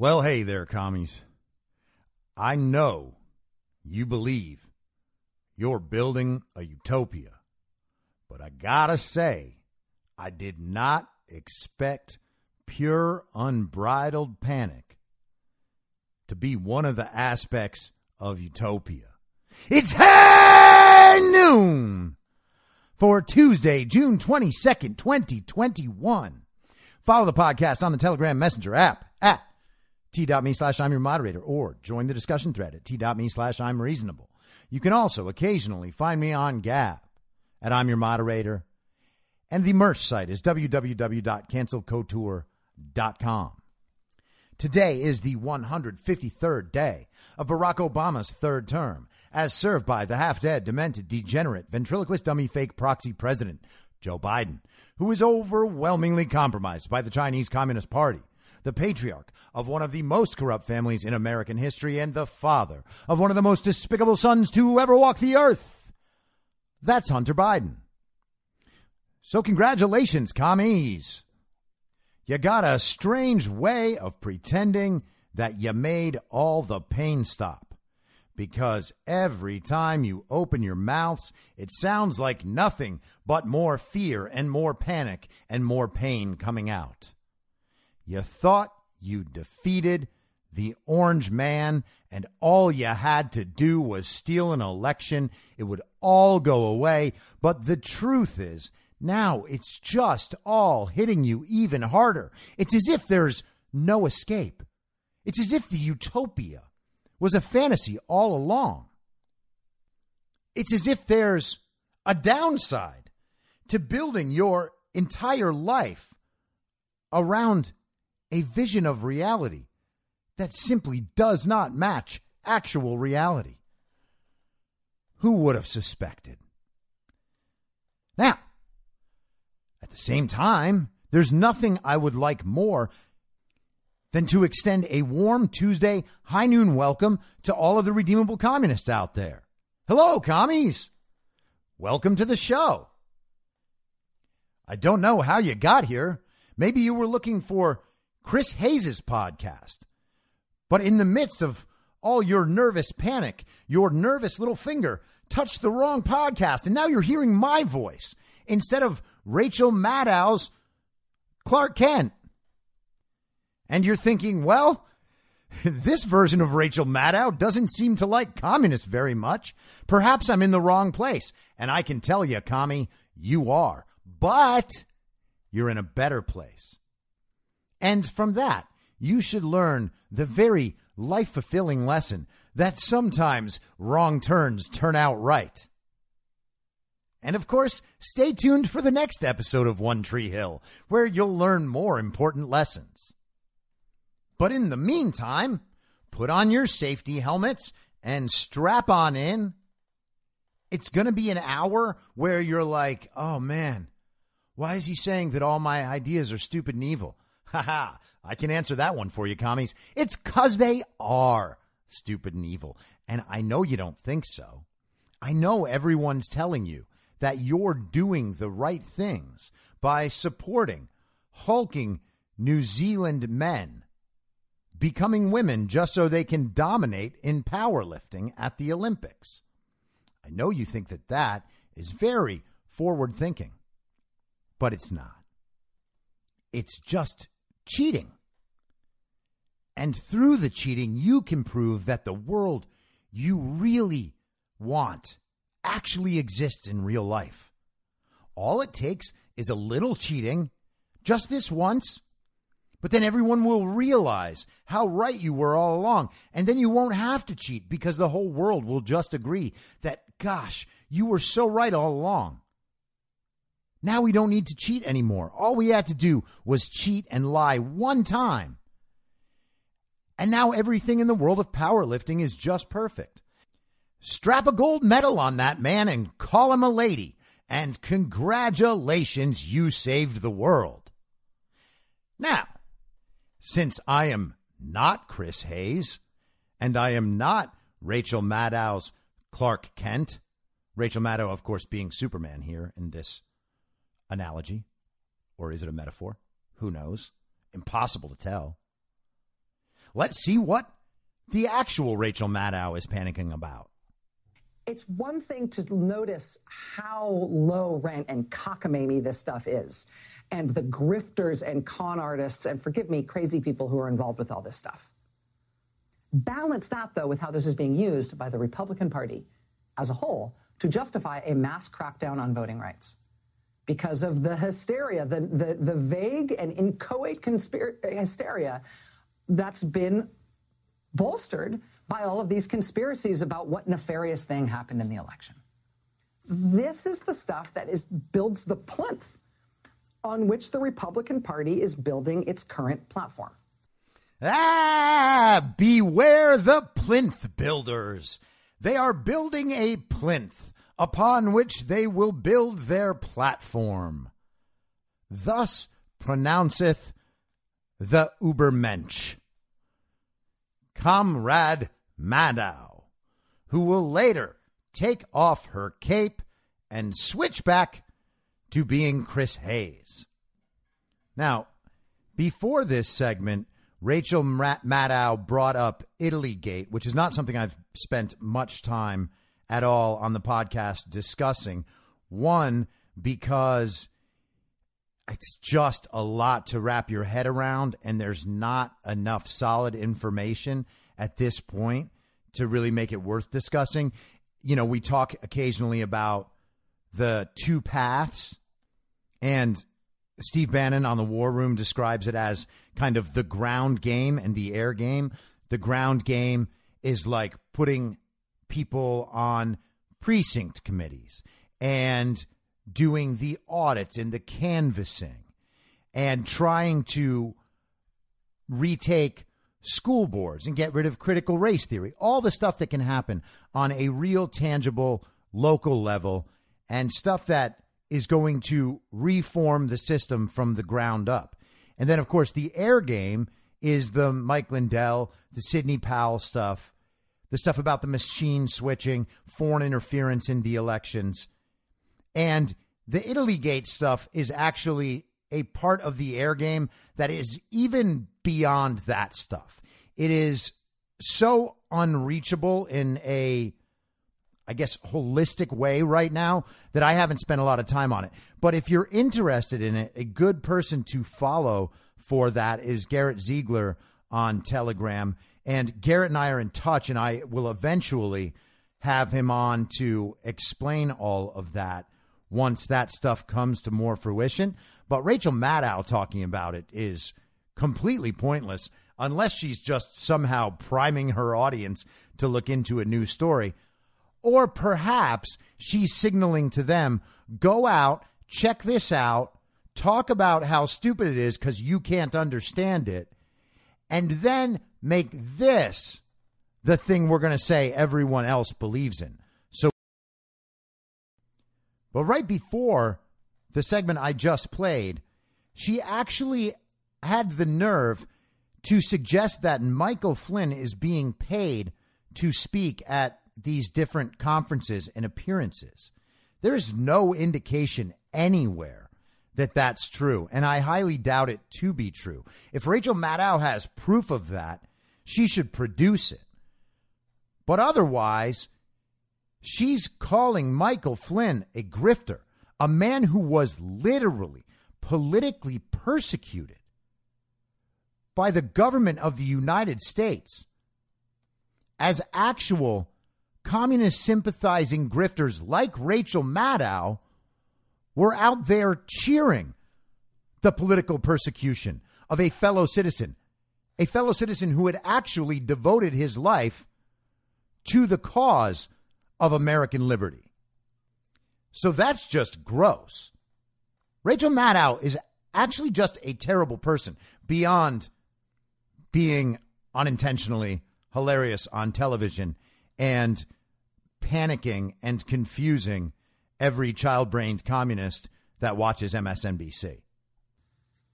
Well, hey there, commies. I know you believe you're building a utopia, but I gotta say, I did not expect pure, unbridled panic to be one of the aspects of utopia. It's high noon for Tuesday, June 22nd, 2021. Follow the podcast on the Telegram Messenger app at t.me slash I'm your moderator or join the discussion thread at t.me slash I'm reasonable. You can also occasionally find me on Gab at I'm your moderator. And the merch site is www.cancelcouture.com. Today is the 153rd day of Barack Obama's third term, as served by the half dead, demented, degenerate, ventriloquist dummy fake proxy president, Joe Biden, who is overwhelmingly compromised by the Chinese Communist Party, the patriarch of one of the most corrupt families in American history, and the father of one of the most despicable sons to ever walk the earth. That's Hunter Biden. So, congratulations, commies. You got a strange way of pretending that you made all the pain stop. Because every time you open your mouths, it sounds like nothing but more fear and more panic and more pain coming out. You thought you defeated the orange man, and all you had to do was steal an election. It would all go away. But the truth is, now it's just all hitting you even harder. It's as if there's no escape. It's as if the utopia was a fantasy all along. It's as if there's a downside to building your entire life around a vision of reality that simply does not match actual reality. Who would have suspected? Now, at the same time, there's nothing I would like more than to extend a warm Tuesday high noon welcome to all of the redeemable communists out there. Hello, commies. Welcome to the show. I don't know how you got here. Maybe you were looking for Chris Hayes's podcast. But in the midst of all your nervous panic, your nervous little finger touched the wrong podcast, and now you're hearing my voice instead of Rachel Maddow's Clark Kent. And you're thinking, well, this version of Rachel Maddow doesn't seem to like communists very much. Perhaps I'm in the wrong place. And I can tell you, commie, you are. But you're in a better place. And from that, you should learn the very life fulfilling lesson that sometimes wrong turns turn out right. And of course, stay tuned for the next episode of One Tree Hill, where you'll learn more important lessons. But in the meantime, put on your safety helmets and strap on in. It's going to be an hour where you're like, oh man, why is he saying that all my ideas are stupid and evil? Haha, I can answer that one for you, commies. It's because they are stupid and evil. And I know you don't think so. I know everyone's telling you that you're doing the right things by supporting hulking New Zealand men becoming women just so they can dominate in powerlifting at the Olympics. I know you think that that is very forward thinking, but it's not. It's just cheating. And through the cheating, you can prove that the world you really want actually exists in real life. All it takes is a little cheating, just this once, but then everyone will realize how right you were all along. And then you won't have to cheat because the whole world will just agree that, gosh, you were so right all along. Now we don't need to cheat anymore. All we had to do was cheat and lie one time. And now everything in the world of powerlifting is just perfect. Strap a gold medal on that man and call him a lady. And congratulations, you saved the world. Now, since I am not Chris Hayes, and I am not Rachel Maddow's Clark Kent, Rachel Maddow, of course, being Superman here in this analogy. Or is it a metaphor? Who knows? Impossible to tell. Let's see what the actual Rachel Maddow is panicking about. It's one thing to notice how low rent and cockamamie this stuff is, and the grifters and con artists, and forgive me, crazy people who are involved with all this stuff. Balance that, though, with how this is being used by the Republican Party as a whole to justify a mass crackdown on voting rights because of the hysteria, the, the, the vague and inchoate hysteria that's been bolstered by all of these conspiracies about what nefarious thing happened in the election. This is the stuff that is builds the plinth on which the Republican Party is building its current platform. Ah, beware the plinth builders. They are building a plinth upon which they will build their platform. Thus pronounceth the Ubermensch, Comrade Maddow, who will later take off her cape and switch back to being Chris Hayes. Now, before this segment, Rachel Maddow brought up Italy Gate, which is not something I've spent much time at all on the podcast discussing. One, because it's just a lot to wrap your head around, and there's not enough solid information at this point to really make it worth discussing. You know, we talk occasionally about the two paths, and Steve Bannon on the War Room describes it as kind of the ground game and the air game. The ground game is like putting people on precinct committees and doing the audits and the canvassing and trying to retake school boards and get rid of critical race theory, all the stuff that can happen on a real, tangible, local level, and stuff that is going to reform the system from the ground up. And then, of course, the air game is the Mike Lindell, the Sidney Powell stuff, the stuff about the machine switching, foreign interference in the elections. And the Italy Gate stuff is actually a part of the air game that is even beyond that stuff. It is so unreachable in a I guess, holistic way right now that I haven't spent a lot of time on it. But if you're interested in it, a good person to follow for that is Garrett Ziegler on Telegram. And Garrett and I are in touch, and I will eventually have him on to explain all of that once that stuff comes to more fruition. But Rachel Maddow talking about it is completely pointless unless she's just somehow priming her audience to look into a new story. Or perhaps she's signaling to them go out, check this out, talk about how stupid it is because you can't understand it, and then make this the thing we're going to say everyone else believes in. So, but right before the segment I just played, she actually had the nerve to suggest that Michael Flynn is being paid to speak at these different conferences and appearances. There is no indication anywhere that that's true, and I highly doubt it to be true. If Rachel Maddow has proof of that, she should produce it. But otherwise, she's calling Michael Flynn a grifter, a man who was literally politically persecuted by the government of the United States as actual communist sympathizing grifters like Rachel Maddow were out there cheering the political persecution of a fellow citizen, a fellow citizen who had actually devoted his life to the cause of American liberty. So that's just gross. Rachel Maddow is actually just a terrible person beyond being unintentionally hilarious on television and panicking and confusing every child brained communist that watches MSNBC.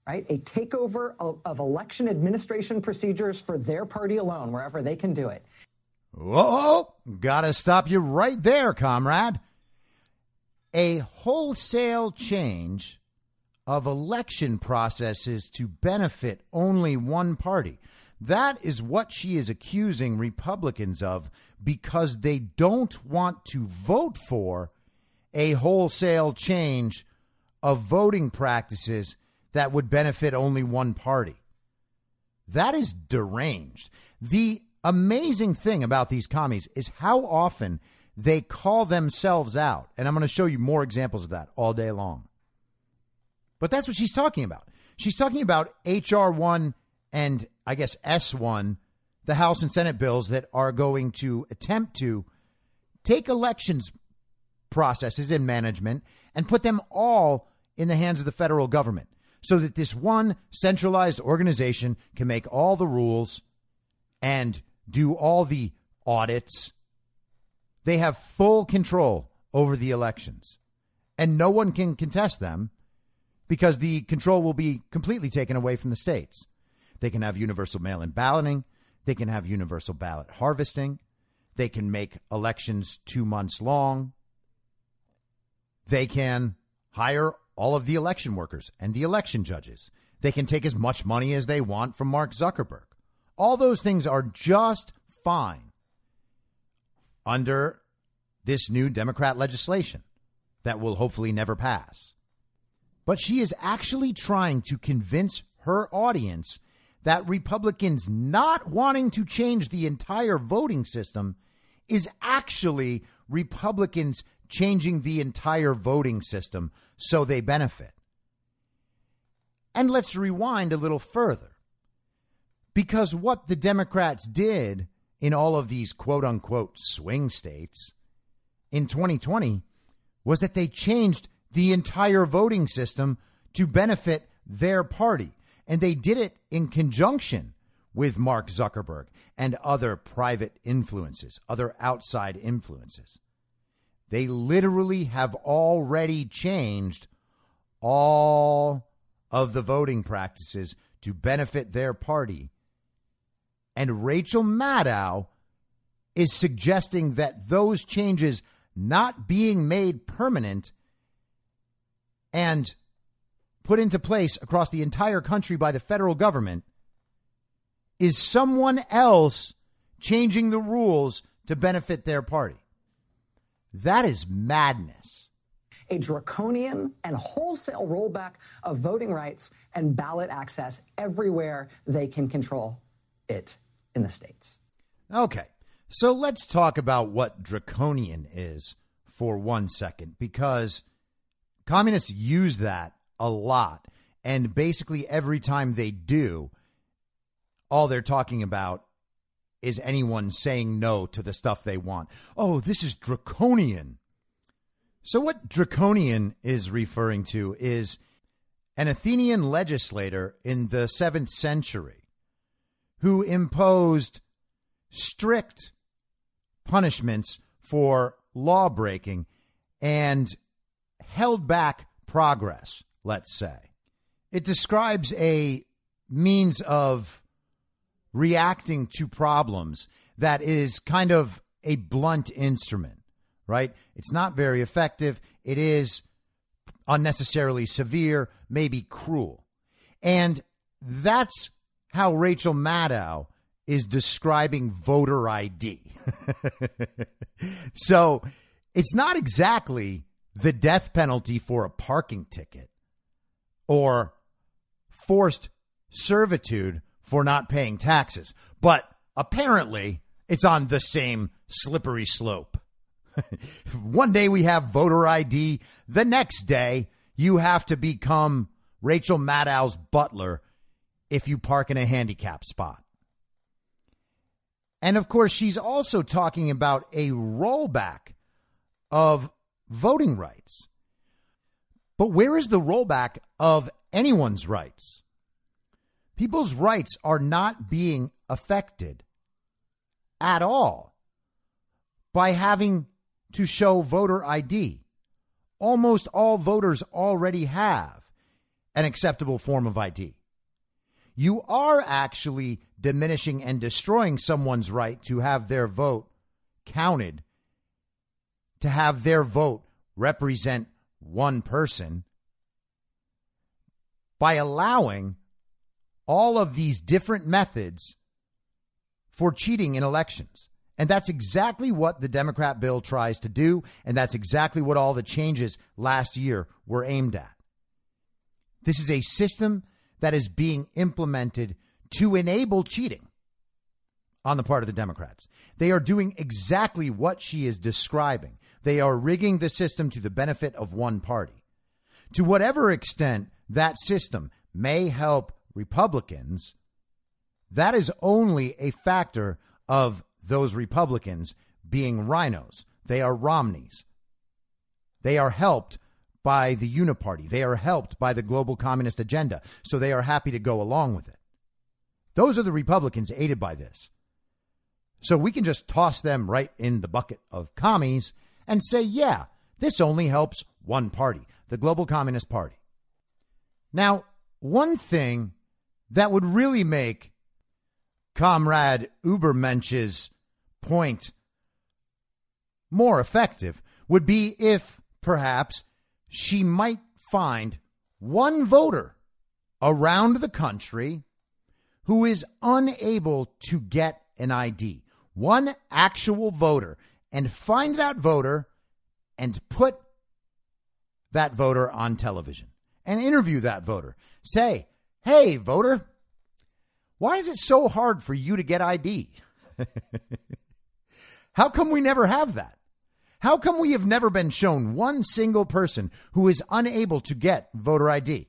Right? A takeover of, of, election administration procedures for their party alone, wherever they can do it. Whoa, gotta stop you right there, comrade. A wholesale change of election processes to benefit only one party. That is what she is accusing Republicans of because they don't want to vote for a wholesale change of voting practices that would benefit only one party. That is deranged. The amazing thing about these commies is how often they call themselves out. And I'm going to show you more examples of that all day long. But that's what she's talking about. She's talking about H.R. 1 and I guess S1, the House and Senate bills that are going to attempt to take elections processes and management and put them all in the hands of the federal government so that this one centralized organization can make all the rules and do all the audits. They have full control over the elections, and no one can contest them because the control will be completely taken away from the states. They can have universal mail in balloting, they can have universal ballot harvesting, they can make elections two months long, they can hire all of the election workers and the election judges. They can take as much money as they want from Mark Zuckerberg. All those things are just fine under this new Democrat legislation that will hopefully never pass. But she is actually trying to convince her audience that Republicans not wanting to change the entire voting system is actually Republicans changing the entire voting system so they benefit. And let's rewind a little further. Because what the Democrats did in all of these quote unquote swing states in 2020 was that they changed the entire voting system to benefit their party. And they did it in conjunction with Mark Zuckerberg and other private influences, other outside influences. They literally have already changed all of the voting practices to benefit their party. And Rachel Maddow is suggesting that those changes not being made permanent and put into place across the entire country by the federal government is someone else changing the rules to benefit their party. That is madness. A draconian and wholesale rollback of voting rights and ballot access everywhere they can control it in the states. Okay, so let's talk about what draconian is for one second, because communists use that a lot. And basically, every time they do, all they're talking about is anyone saying no to the stuff they want. Oh, this is draconian. So, what draconian is referring to is an Athenian legislator in the seventh century who imposed strict punishments for law breaking and held back progress let's say. It describes a means of reacting to problems that is kind of a blunt instrument, right? It's not very effective. It is unnecessarily severe, maybe cruel. And that's how Rachel Maddow is describing voter ID. so it's not exactly the death penalty for a parking ticket or forced servitude for not paying taxes. But apparently, it's on the same slippery slope. One day we have voter ID, the next day you have to become Rachel Maddow's butler if you park in a handicap spot. And of course, she's also talking about a rollback of voting rights. But where is the rollback of anyone's rights? People's rights are not being affected at all by having to show voter ID. Almost all voters already have an acceptable form of ID. You are actually diminishing and destroying someone's right to have their vote counted, to have their vote represent one person by allowing all of these different methods for cheating in elections. And that's exactly what the Democrat bill tries to do. And that's exactly what all the changes last year were aimed at. This is a system that is being implemented to enable cheating on the part of the Democrats. They are doing exactly what she is describing. They are rigging the system to the benefit of one party. To whatever extent that system may help Republicans, that is only a factor of those Republicans being RINOs. They are Romneys. They are helped by the Uniparty. They are helped by the global communist agenda. So they are happy to go along with it. Those are the Republicans aided by this. So we can just toss them right in the bucket of commies and say, yeah, this only helps one party, the global communist party. Now, one thing that would really make Comrade Ubermensch's point more effective would be if perhaps she might find one voter around the country who is unable to get an ID, one actual voter, and find that voter and put that voter on television. And interview that voter. Say, hey, voter, why is it so hard for you to get ID? How come we never have that? How come we have never been shown one single person who is unable to get voter ID?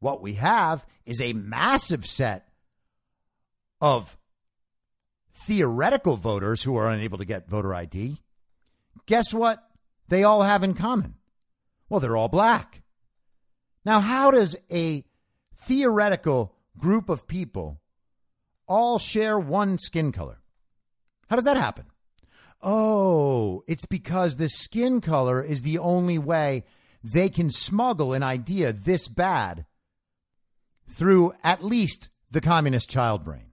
What we have is a massive set of theoretical voters who are unable to get voter ID. Guess what they all have in common? Well, they're all black. Now, how does a theoretical group of people all share one skin color? How does that happen? Oh, it's because the skin color is the only way they can smuggle an idea this bad through at least the communist child brain.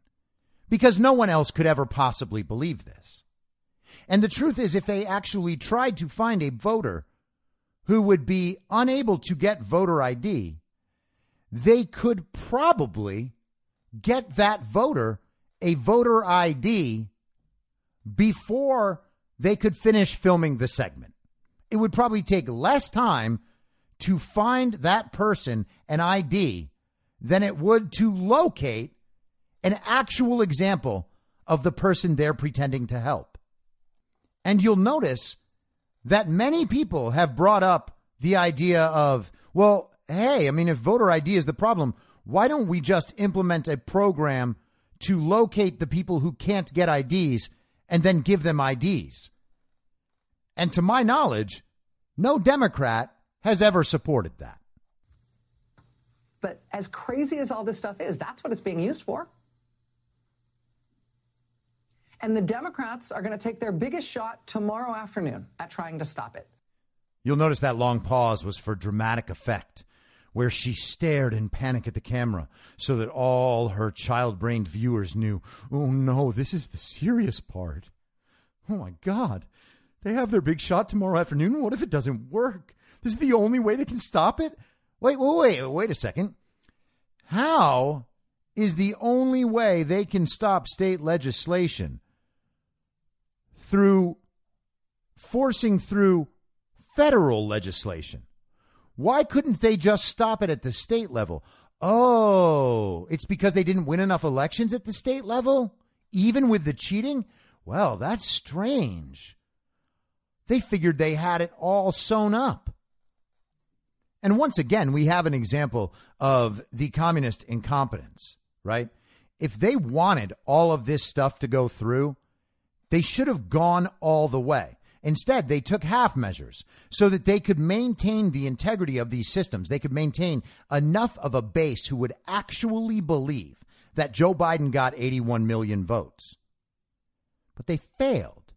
Because no one else could ever possibly believe this. And the truth is, if they actually tried to find a voter who would be unable to get voter ID, they could probably get that voter a voter ID before they could finish filming the segment. It would probably take less time to find that person an ID than it would to locate an actual example of the person they're pretending to help. And you'll notice that many people have brought up the idea of, well, hey, I mean, if voter ID is the problem, why don't we just implement a program to locate the people who can't get IDs and then give them IDs? And to my knowledge, no Democrat has ever supported that. But as crazy as all this stuff is, that's what it's being used for. And the Democrats are going to take their biggest shot tomorrow afternoon at trying to stop it. You'll notice that long pause was for dramatic effect, where she stared in panic at the camera so that all her child brained viewers knew, oh no, this is the serious part. Oh my God. They have their big shot tomorrow afternoon. What if it doesn't work? This is the only way they can stop it? Wait, wait, wait, wait a second. How is the only way they can stop state legislation through forcing through federal legislation. Why couldn't they just stop it at the state level? Oh, it's because they didn't win enough elections at the state level, even with the cheating? Well, that's strange. They figured they had it all sewn up. And once again, we have an example of the communist incompetence, right? If they wanted all of this stuff to go through, they should have gone all the way. Instead, they took half measures so that they could maintain the integrity of these systems. They could maintain enough of a base who would actually believe that Joe Biden got 81 million votes. But they failed.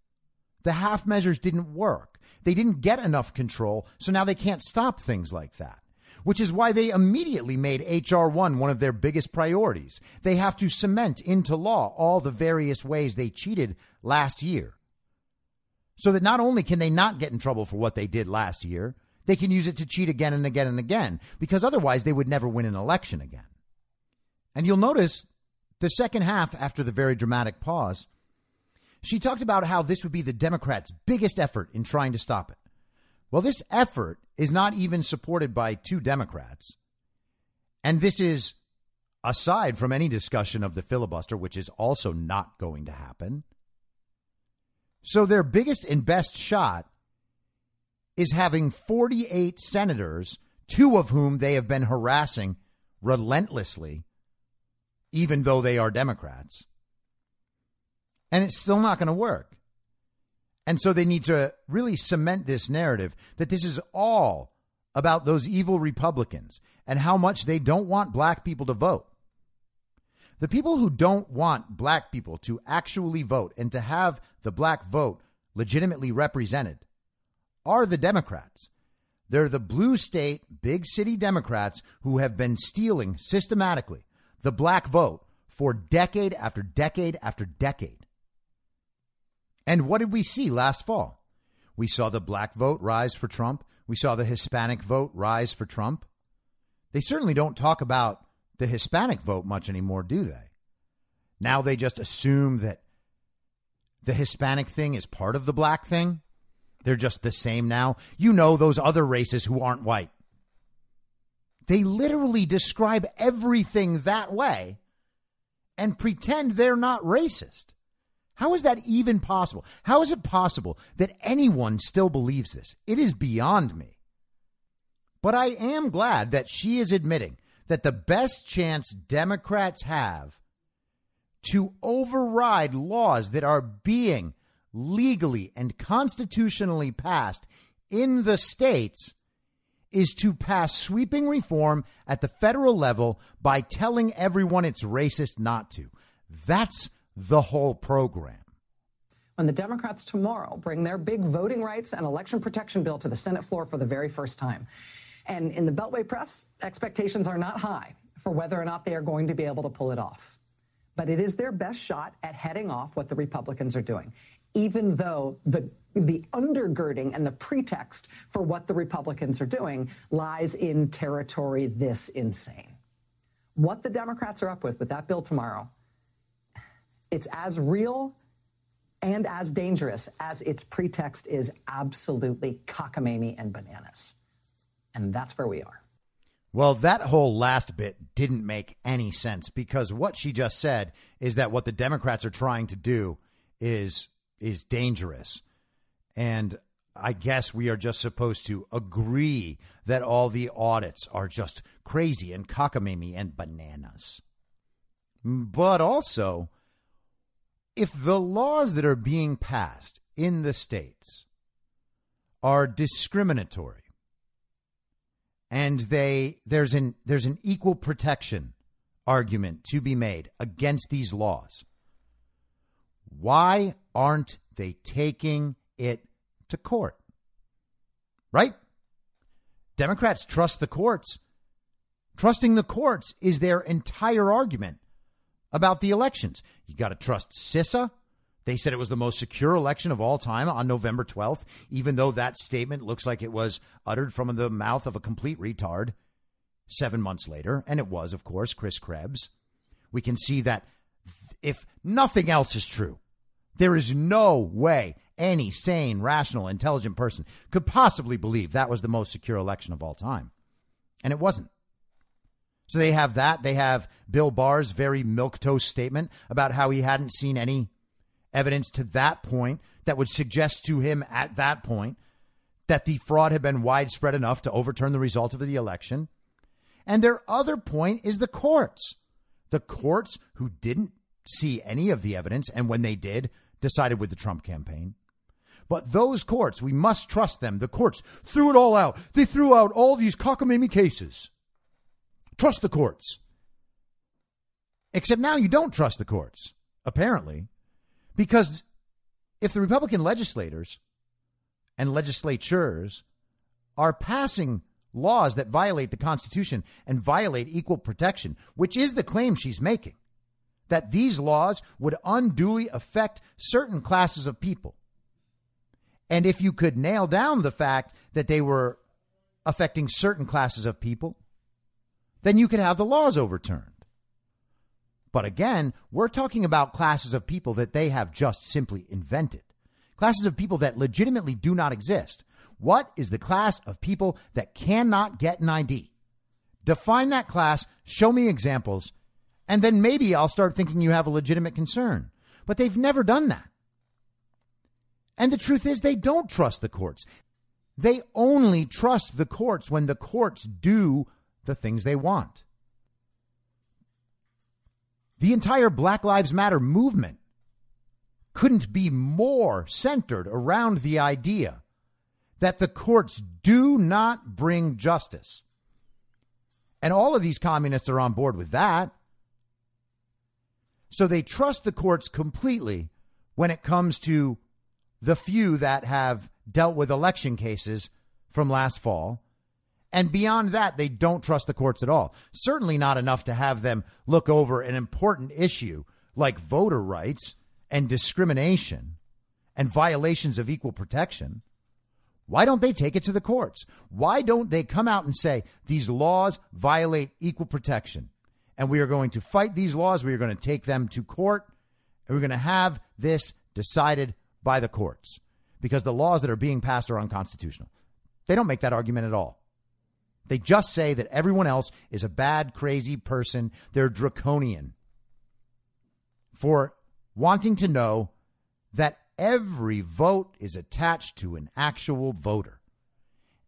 The half measures didn't work. They didn't get enough control, so now they can't stop things like that which is why they immediately made H.R. 1 one of their biggest priorities. They have to cement into law all the various ways they cheated last year. So that not only can they not get in trouble for what they did last year, they can use it to cheat again and again and again, because otherwise they would never win an election again. And you'll notice the second half, after the very dramatic pause, she talked about how this would be the Democrats' biggest effort in trying to stop it. Well, this effort is not even supported by two Democrats. And this is aside from any discussion of the filibuster, which is also not going to happen. So their biggest and best shot is having 48 senators, two of whom they have been harassing relentlessly, even though they are Democrats. And it's still not going to work. And so they need to really cement this narrative that this is all about those evil Republicans and how much they don't want black people to vote. The people who don't want black people to actually vote and to have the black vote legitimately represented are the Democrats. They're the blue state, big city Democrats who have been stealing systematically the black vote for decade after decade after decade. And what did we see last fall? We saw the black vote rise for Trump. We saw the Hispanic vote rise for Trump. They certainly don't talk about the Hispanic vote much anymore, do they? Now they just assume that the Hispanic thing is part of the black thing. They're just the same now. You know, those other races who aren't white. They literally describe everything that way and pretend they're not racist. How is that even possible? How is it possible that anyone still believes this? It is beyond me. But I am glad that she is admitting that the best chance Democrats have to override laws that are being legally and constitutionally passed in the states is to pass sweeping reform at the federal level by telling everyone it's racist not to. That's the whole program. When the Democrats tomorrow bring their big voting rights and election protection bill to the Senate floor for the very first time, and in the Beltway press, expectations are not high for whether or not they are going to be able to pull it off. But it is their best shot at heading off what the Republicans are doing, even though the the undergirding and the pretext for what the Republicans are doing lies in territory this insane. What the Democrats are up with with that bill tomorrow, it's as real and as dangerous as its pretext is absolutely cockamamie and bananas. And that's where we are. Well, that whole last bit didn't make any sense because what she just said is that what the Democrats are trying to do is is dangerous. And I guess we are just supposed to agree that all the audits are just crazy and cockamamie and bananas. But also, if the laws that are being passed in the states are discriminatory and they there's an there's an equal protection argument to be made against these laws why aren't they taking it to court right democrats trust the courts trusting the courts is their entire argument about the elections. You got to trust CISA. They said it was the most secure election of all time on November 12th, even though that statement looks like it was uttered from the mouth of a complete retard seven months later. And it was, of course, Chris Krebs. We can see that if nothing else is true, there is no way any sane, rational, intelligent person could possibly believe that was the most secure election of all time. And it wasn't. So they have that. They have Bill Barr's very milquetoast statement about how he hadn't seen any evidence to that point that would suggest to him at that point that the fraud had been widespread enough to overturn the result of the election. And their other point is the courts. The courts who didn't see any of the evidence, and when they did, decided with the Trump campaign. But those courts, we must trust them. The courts threw it all out. They threw out all these cockamamie cases. Trust the courts. Except now you don't trust the courts, apparently, because if the Republican legislators and legislatures are passing laws that violate the Constitution and violate equal protection, which is the claim she's making, that these laws would unduly affect certain classes of people. And if you could nail down the fact that they were affecting certain classes of people, then you could have the laws overturned. But again, we're talking about classes of people that they have just simply invented. Classes of people that legitimately do not exist. What is the class of people that cannot get an ID? Define that class, show me examples, and then maybe I'll start thinking you have a legitimate concern. But they've never done that. And the truth is, they don't trust the courts. They only trust the courts when the courts do the things they want. The entire Black Lives Matter movement couldn't be more centered around the idea that the courts do not bring justice. And all of these communists are on board with that. So they trust the courts completely when it comes to the few that have dealt with election cases from last fall. And beyond that, they don't trust the courts at all. Certainly not enough to have them look over an important issue like voter rights and discrimination and violations of equal protection. Why don't they take it to the courts? Why don't they come out and say these laws violate equal protection? And we are going to fight these laws. We are going to take them to court. And we're going to have this decided by the courts because the laws that are being passed are unconstitutional. They don't make that argument at all. They just say that everyone else is a bad, crazy person. They're draconian for wanting to know that every vote is attached to an actual voter.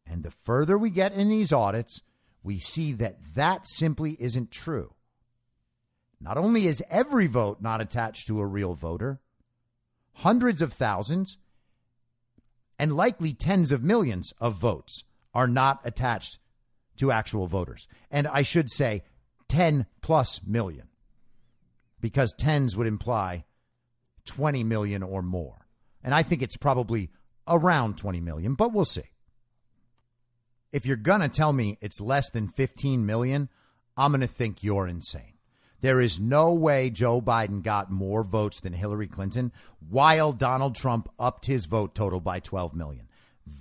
And the further we get in these audits, we see that that simply isn't true. Not only is every vote not attached to a real voter, hundreds of thousands and likely tens of millions of votes are not attached to actual voters. And I should say 10 plus million, because tens would imply 20 million or more. And I think it's probably around 20 million, but we'll see. If you're going to tell me it's less than 15 million, I'm going to think you're insane. There is no way Joe Biden got more votes than Hillary Clinton while Donald Trump upped his vote total by 12 million.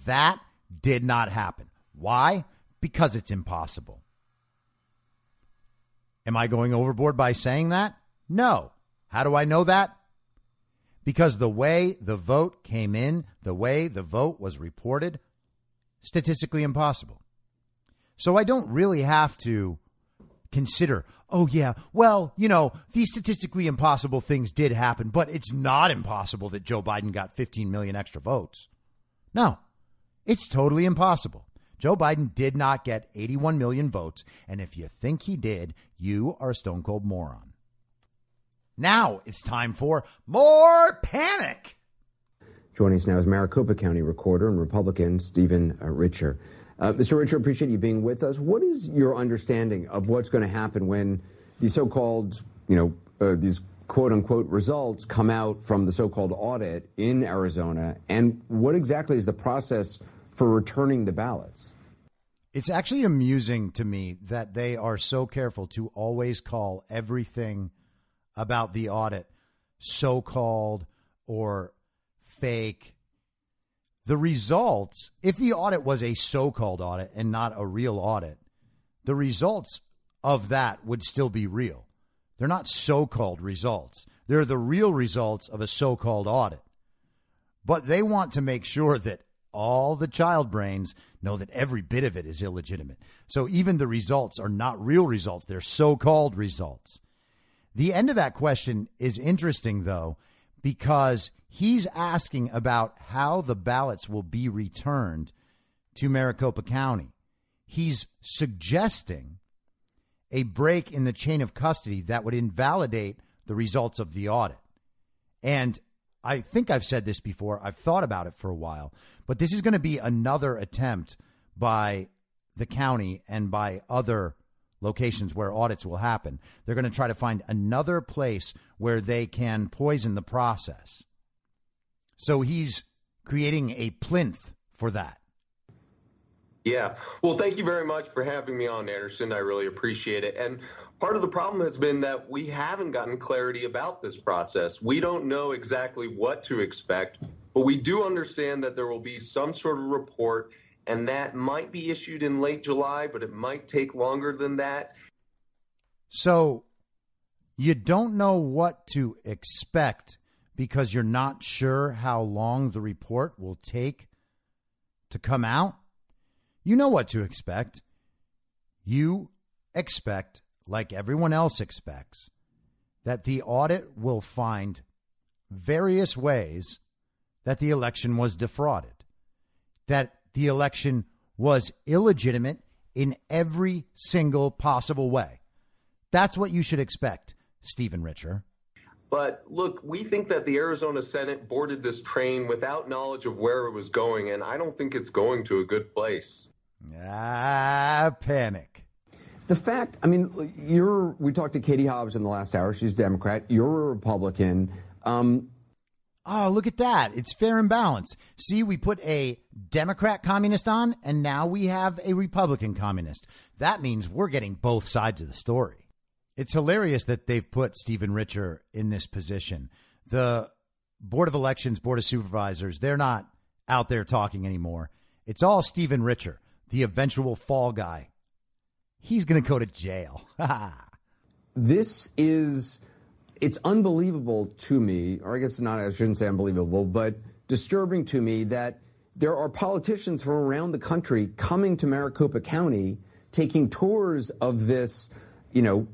That did not happen. Why? Because it's impossible. Am I going overboard by saying that? No. How do I know that? Because the way the vote came in, the way the vote was reported, statistically impossible. So I don't really have to consider, oh, yeah, well, you know, these statistically impossible things did happen, but it's not impossible that Joe Biden got 15 million extra votes. No, it's totally impossible. Joe Biden did not get 81 million votes, and if you think he did, you are a stone cold moron. Now it's time for more panic. Joining us now is Maricopa County Recorder and Republican Stephen uh, Richer. Uh, Mr. Richer, appreciate you being with us. What is your understanding of what's going to happen when these so-called, you know, uh, these quote unquote results come out from the so-called audit in Arizona, and what exactly is the process for returning the ballots? It's actually amusing to me that they are so careful to always call everything about the audit so called or fake. The results, if the audit was a so called audit and not a real audit, the results of that would still be real. They're not so called results, they're the real results of a so called audit. But they want to make sure that all the child brains know that every bit of it is illegitimate. So even the results are not real results, they're so called results. The end of that question is interesting, though, because he's asking about how the ballots will be returned to Maricopa County. He's suggesting a break in the chain of custody that would invalidate the results of the audit. And I think I've said this before. I've thought about it for a while, but this is going to be another attempt by the county and by other locations where audits will happen. They're going to try to find another place where they can poison the process. So he's creating a plinth for that. Yeah. Well, thank you very much for having me on, Anderson. I really appreciate it. And part of the problem has been that we haven't gotten clarity about this process. We don't know exactly what to expect, but we do understand that there will be some sort of report, and that might be issued in late July, but it might take longer than that. So you don't know what to expect because you're not sure how long the report will take to come out? You know what to expect. You expect, like everyone else expects, that the audit will find various ways that the election was defrauded, that the election was illegitimate in every single possible way. That's what you should expect, Stephen Richer. But look, we think that the Arizona Senate boarded this train without knowledge of where it was going, and I don't think it's going to a good place. Ah, panic. The fact, I mean, you're. We talked to Katie Hobbs in the last hour. She's a Democrat. You're a Republican. Um, oh, look at that! It's fair and balanced. See, we put a Democrat communist on, and now we have a Republican communist. That means we're getting both sides of the story. It's hilarious that they've put Stephen Richer in this position. The Board of Elections, Board of Supervisors, they're not out there talking anymore. It's all Stephen Richer the eventual fall guy. He's going to go to jail. this is it's unbelievable to me, or I guess not, I shouldn't say unbelievable, but disturbing to me that there are politicians from around the country coming to Maricopa County, taking tours of this, you know,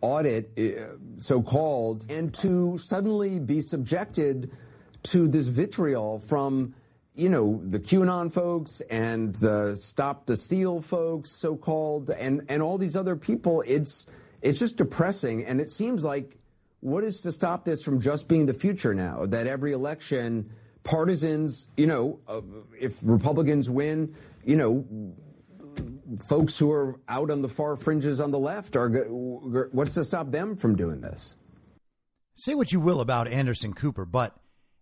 audit, uh, so called, and to suddenly be subjected to this vitriol from you know, the QAnon folks and the Stop the Steal folks, so called, and, and all these other people, it's, it's just depressing. And it seems like what is to stop this from just being the future now? That every election, partisans, you know, uh, if Republicans win, you know, folks who are out on the far fringes on the left are what's to stop them from doing this? Say what you will about Anderson Cooper, but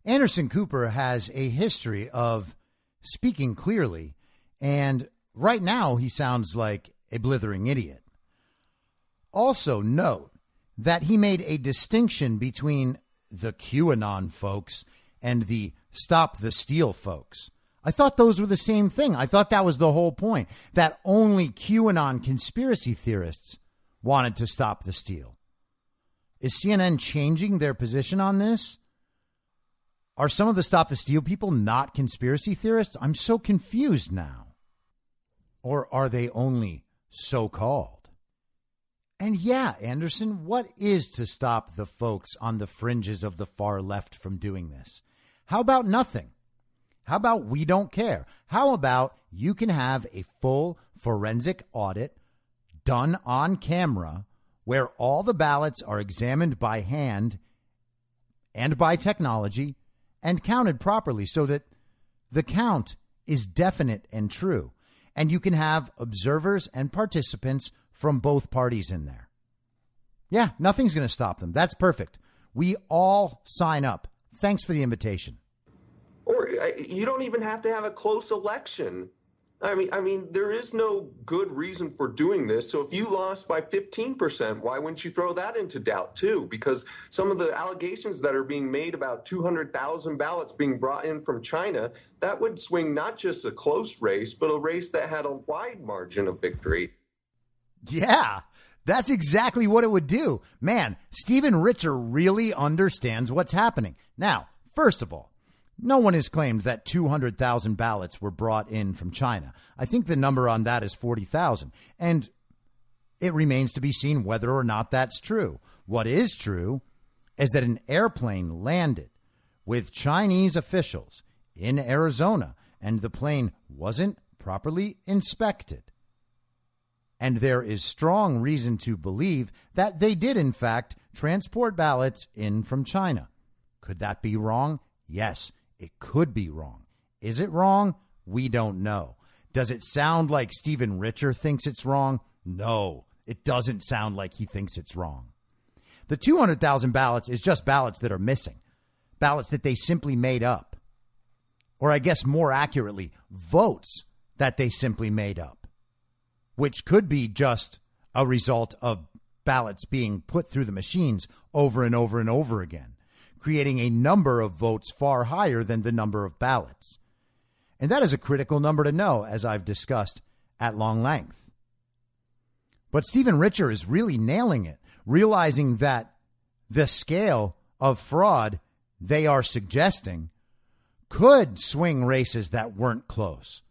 Anderson Cooper has a history of speaking clearly, and right now he sounds like a blithering idiot. Also, note that he made a distinction between the QAnon folks and the Stop the Steal folks. I thought those were the same thing. I thought that was the whole point that only QAnon conspiracy theorists wanted to stop the steal. Is CNN changing their position on this? Are some of the Stop the Steal people not conspiracy theorists? I'm so confused now. Or are they only so called? And yeah, Anderson, what is to stop the folks on the fringes of the far left from doing this? How about nothing? How about we don't care? How about you can have a full forensic audit done on camera where all the ballots are examined by hand and by technology and counted properly so that the count is definite and true. And you can have observers and participants from both parties in there. Yeah, nothing's going to stop them. That's perfect. We all sign up. Thanks for the invitation. Or you don't even have to have a close election. I mean, I mean, there is no good reason for doing this. So if you lost by 15%, why wouldn't you throw that into doubt too? Because some of the allegations that are being made about 200,000 ballots being brought in from China, that would swing not just a close race, but a race that had a wide margin of victory. Yeah. That's exactly what it would do. Man, Stephen Richer really understands what's happening. Now, first of all, no one has claimed that 200,000 ballots were brought in from China. I think the number on that is 40,000. And it remains to be seen whether or not that's true. What is true is that an airplane landed with Chinese officials in Arizona and the plane wasn't properly inspected. And there is strong reason to believe that they did, in fact, transport ballots in from China. Could that be wrong? Yes, it could be wrong. Is it wrong? We don't know. Does it sound like Stephen Richer thinks it's wrong? No, it doesn't sound like he thinks it's wrong. The 200,000 ballots is just ballots that are missing, ballots that they simply made up. Or, I guess more accurately, votes that they simply made up, which could be just a result of ballots being put through the machines over and over and over again, creating a number of votes far higher than the number of ballots. And that is a critical number to know, as I've discussed at long length. But Stephen Richer is really nailing it, realizing that the scale of fraud they are suggesting could swing races that weren't close.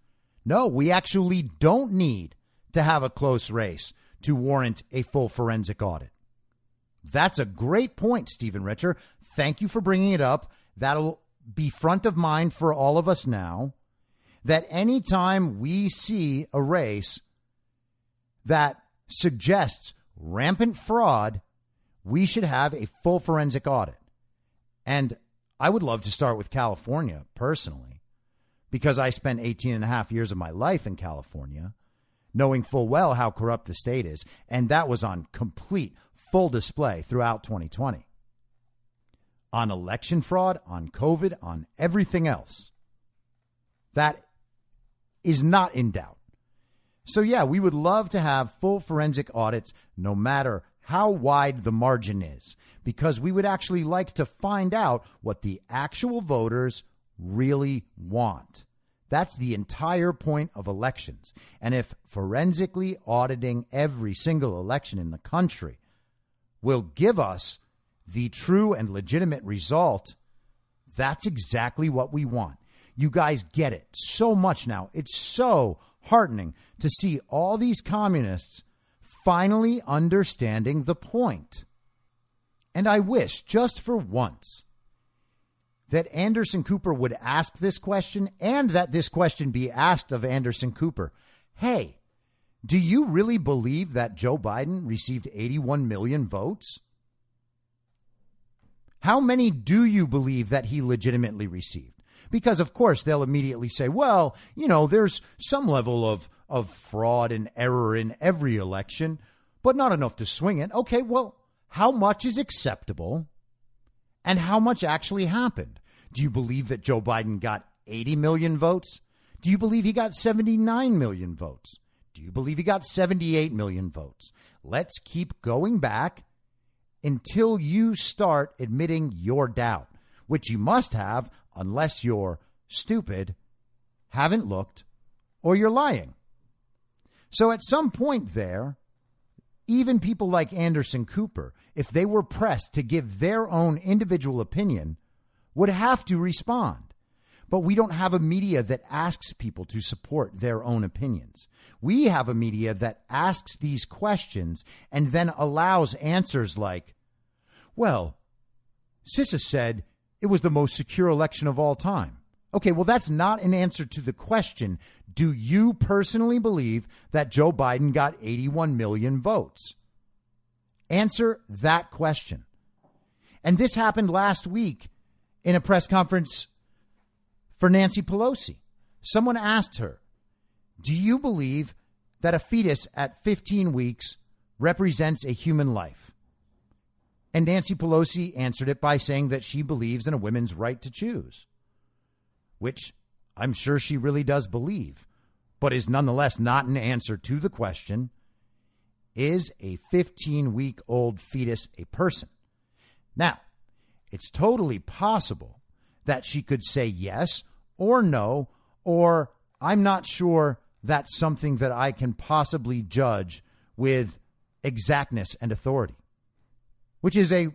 No, we actually don't need to have a close race to warrant a full forensic audit. That's a great point, Stephen Richer. Thank you for bringing it up. That'll be front of mind for all of us now. That anytime we see a race that suggests rampant fraud, we should have a full forensic audit. And I would love to start with California personally, because I spent 18 and a half years of my life in California knowing full well how corrupt the state is. And that was on complete, full display throughout 2020. On election fraud, on COVID, on everything else. That is not in doubt. So, yeah, we would love to have full forensic audits no matter how wide the margin is, because we would actually like to find out what the actual voters really want. That's the entire point of elections. And if forensically auditing every single election in the country will give us the true and legitimate result, that's exactly what we want. You guys get it so much now. It's so heartening to see all these communists finally understanding the point. And I wish, just for once, that Anderson Cooper would ask this question and that this question be asked of Anderson Cooper. Hey, do you really believe that Joe Biden received 81 million votes? How many do you believe that he legitimately received? Because, of course, they'll immediately say, well, you know, there's some level of, of fraud and error in every election, but not enough to swing it. Okay, well, how much is acceptable and how much actually happened? Do you believe that Joe Biden got 80 million votes? Do you believe he got 79 million votes? Do you believe he got 78 million votes? Let's keep going back until you start admitting your doubt, which you must have unless you're stupid, haven't looked, or you're lying. So at some point there, even people like Anderson Cooper, if they were pressed to give their own individual opinion, would have to respond. But we don't have a media that asks people to support their own opinions. We have a media that asks these questions and then allows answers like, well, CISA said it was the most secure election of all time. Okay, well, that's not an answer to the question. Do you personally believe that Joe Biden got 81 million votes? Answer that question. And this happened last week in a press conference for Nancy Pelosi. Someone asked her, Do you believe that a fetus at 15 weeks represents a human life? And Nancy Pelosi answered it by saying that she believes in a woman's right to choose, which I'm sure she really does believe, but is nonetheless not an answer to the question Is a 15 week old fetus a person? Now, it's totally possible that she could say yes or no, or I'm not sure that's something that I can possibly judge with exactness and authority, which is a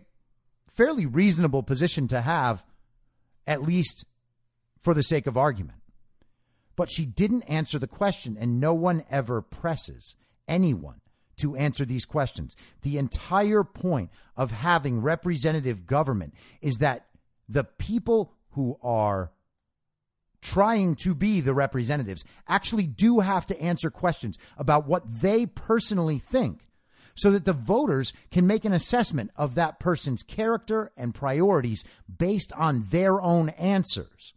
fairly reasonable position to have, at least for the sake of argument. But she didn't answer the question, and no one ever presses anyone to answer these questions. The entire point of having representative government is that the people who are trying to be the representatives actually do have to answer questions about what they personally think. so that the voters can make an assessment of that person's character and priorities based on their own answers.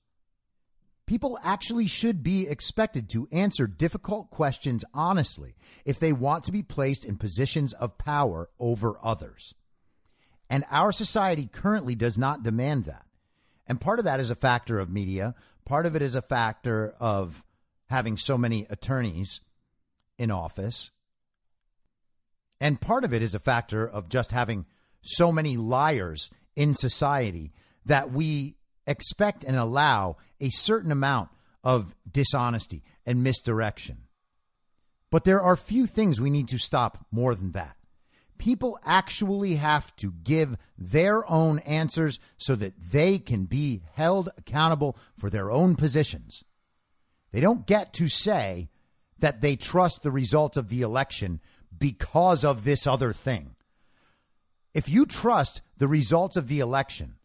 People actually should be expected to answer difficult questions honestly if they want to be placed in positions of power over others. And our society currently does not demand that. And part of that is a factor of media, part of it is a factor of having so many attorneys in office. And part of it is a factor of just having so many liars in society that we expect and allow a certain amount of dishonesty and misdirection. But there are few things we need to stop more than that. People actually have to give their own answers so that they can be held accountable for their own positions. They don't get to say that they trust the results of the election because of this other thing. If you trust the results of the election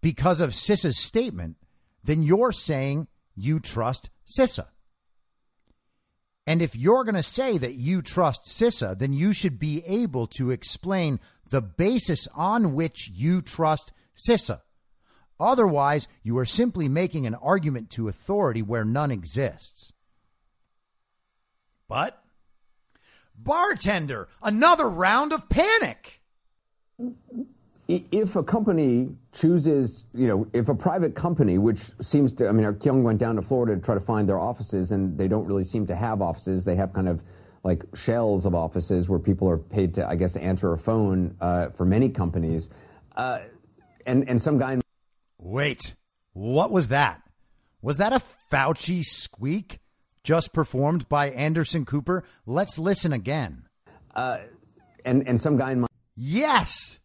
because of CISA's statement, then you're saying you trust CISA. And if you're going to say that you trust CISA, then you should be able to explain the basis on which you trust CISA. Otherwise, you are simply making an argument to authority where none exists. But, bartender, another round of panic if a company chooses, you know, if a private company, which seems to, I mean, our Kyung went down to Florida to try to find their offices, and they don't really seem to have offices. They have kind of like shells of offices where people are paid to, I guess, answer a phone uh, for many companies. Uh, and and some guy. In- Wait, what was that? Was that a Fauci squeak just performed by Anderson Cooper? Let's listen again. Uh, and and some guy in my. Yes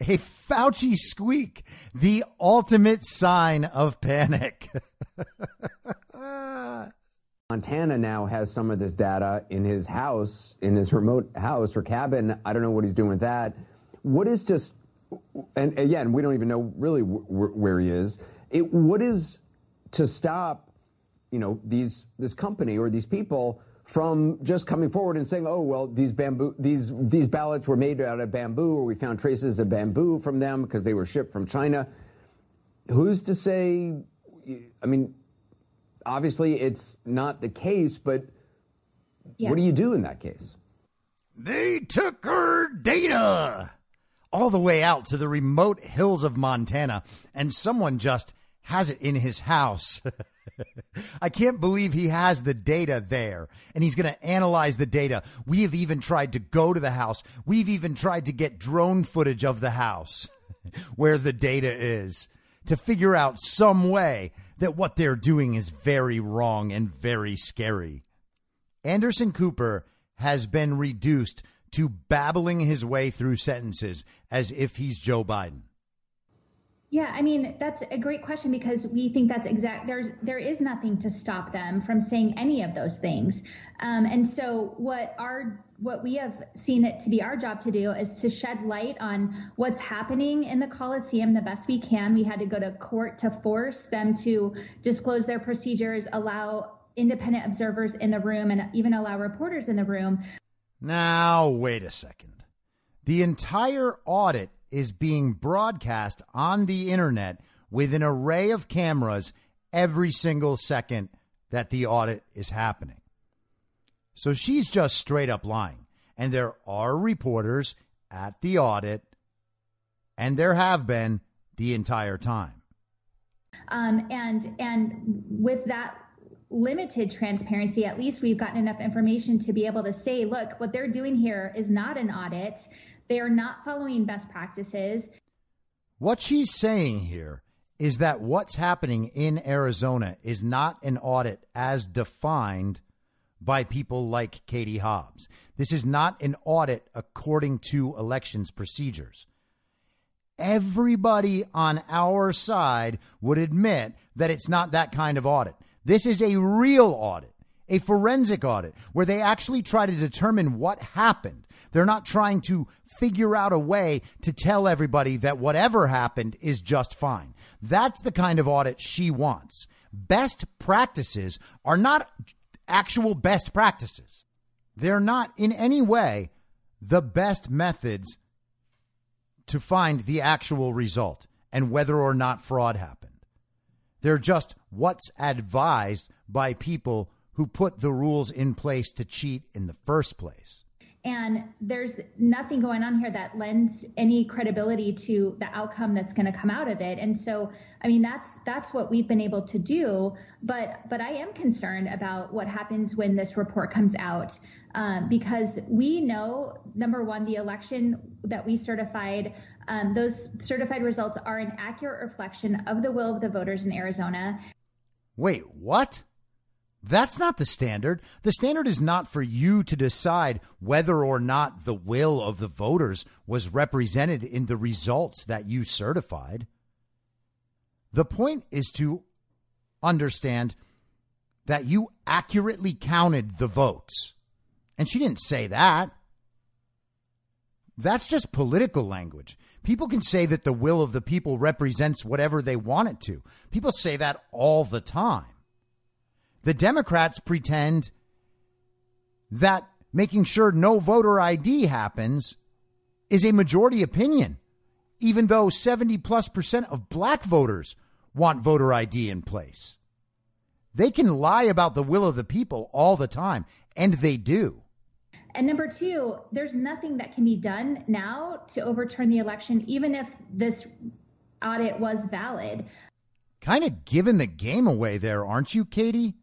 a Fauci squeak, the ultimate sign of panic. Montana now has some of this data in his house, in his remote house or cabin. I don't know what he's doing with that. What is just, and again, we don't even know really where he is. It, what is to stop, you know, these this company or these people from just coming forward and saying, "Oh, well, these bamboo, these these ballots were made out of bamboo, or we found traces of bamboo from them because they were shipped from China." Who's to say? I mean, obviously, it's not the case, but yeah. what do you do in that case? They took her data all the way out to the remote hills of Montana, and someone just has it in his house. I can't believe he has the data there and he's going to analyze the data. We have even tried to go to the house. We've even tried to get drone footage of the house where the data is to figure out some way that what they're doing is very wrong and very scary. Anderson Cooper has been reduced to babbling his way through sentences as if he's Joe Biden. Yeah, I mean that's a great question because we think that's exact. There's there is nothing to stop them from saying any of those things, um, and so what our what we have seen it to be our job to do is to shed light on what's happening in the Coliseum the best we can. We had to go to court to force them to disclose their procedures, allow independent observers in the room, and even allow reporters in the room. Now wait a second. The entire audit is being broadcast on the internet with an array of cameras every single second that the audit is happening. So she's just straight up lying. And there are reporters at the audit, and there have been the entire time. Um, and and with that limited transparency, at least we've gotten enough information to be able to say, look, what they're doing here is not an audit. They are not following best practices. What she's saying here is that what's happening in Arizona is not an audit as defined by people like Katie Hobbs. This is not an audit according to elections procedures. Everybody on our side would admit that it's not that kind of audit. This is a real audit, a forensic audit, where they actually try to determine what happened. They're not trying to figure out a way to tell everybody that whatever happened is just fine. That's the kind of audit she wants. Best practices are not actual best practices. They're not in any way the best methods to find the actual result and whether or not fraud happened. They're just what's advised by people who put the rules in place to cheat in the first place. And there's nothing going on here that lends any credibility to the outcome that's going to come out of it. And so, I mean, that's that's what we've been able to do. But but I am concerned about what happens when this report comes out um, because we know number one, the election that we certified, um, those certified results are an accurate reflection of the will of the voters in Arizona. Wait, what? That's not the standard. The standard is not for you to decide whether or not the will of the voters was represented in the results that you certified. The point is to understand that you accurately counted the votes. And she didn't say that. That's just political language. People can say that the will of the people represents whatever they want it to. People say that all the time. The Democrats pretend that making sure no voter ID happens is a majority opinion, even though 70 plus percent of black voters want voter ID in place. They can lie about the will of the people all the time, and they do. And number two, there's nothing that can be done now to overturn the election, even if this audit was valid. Kind of giving the game away there, aren't you, Katie?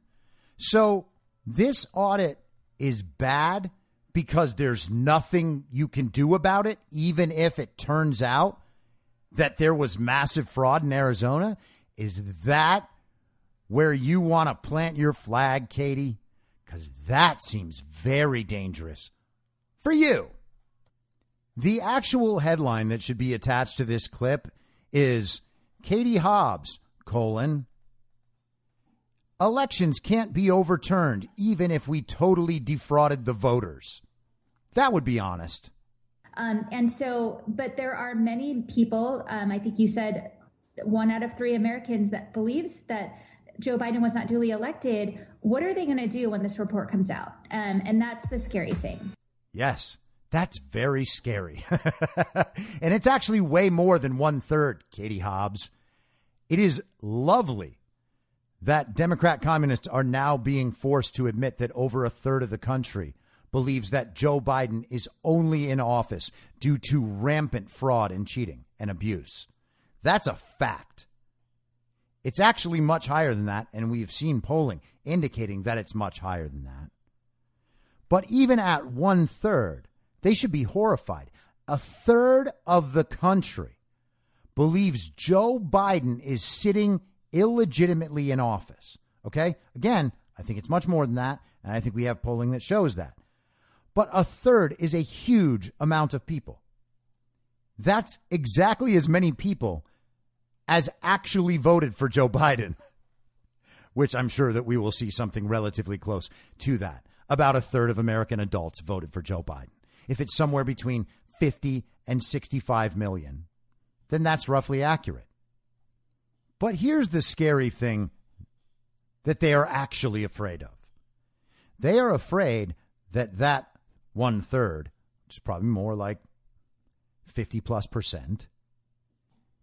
So this audit is bad because there's nothing you can do about it, even if it turns out that there was massive fraud in Arizona. Is that where you want to plant your flag, Katie? Because that seems very dangerous for you. The actual headline that should be attached to this clip is Katie Hobbs, colon, elections can't be overturned even if we totally defrauded the voters. That would be honest. Um, and so, but there are many people, um, I think you said one out of three Americans that believes that Joe Biden was not duly elected. What are they going to do when this report comes out? Um, and that's the scary thing. Yes, that's very scary. and it's actually way more than one third, Katie Hobbs. It is lovely that Democrat communists are now being forced to admit that over a third of the country believes that Joe Biden is only in office due to rampant fraud and cheating and abuse. That's a fact. It's actually much higher than that, and we've seen polling indicating that it's much higher than that. But even at one third, they should be horrified. A third of the country believes Joe Biden is sitting illegitimately in office. Okay? Again, I think it's much more than that, and I think we have polling that shows that. But a third is a huge amount of people. That's exactly as many people as actually voted for Joe Biden, which I'm sure that we will see something relatively close to that. About a third of American adults voted for Joe Biden. If it's somewhere between 50 and 65 million, then that's roughly accurate. But here's the scary thing that they are actually afraid of. They are afraid that that one third, which is probably more like 50 plus percent,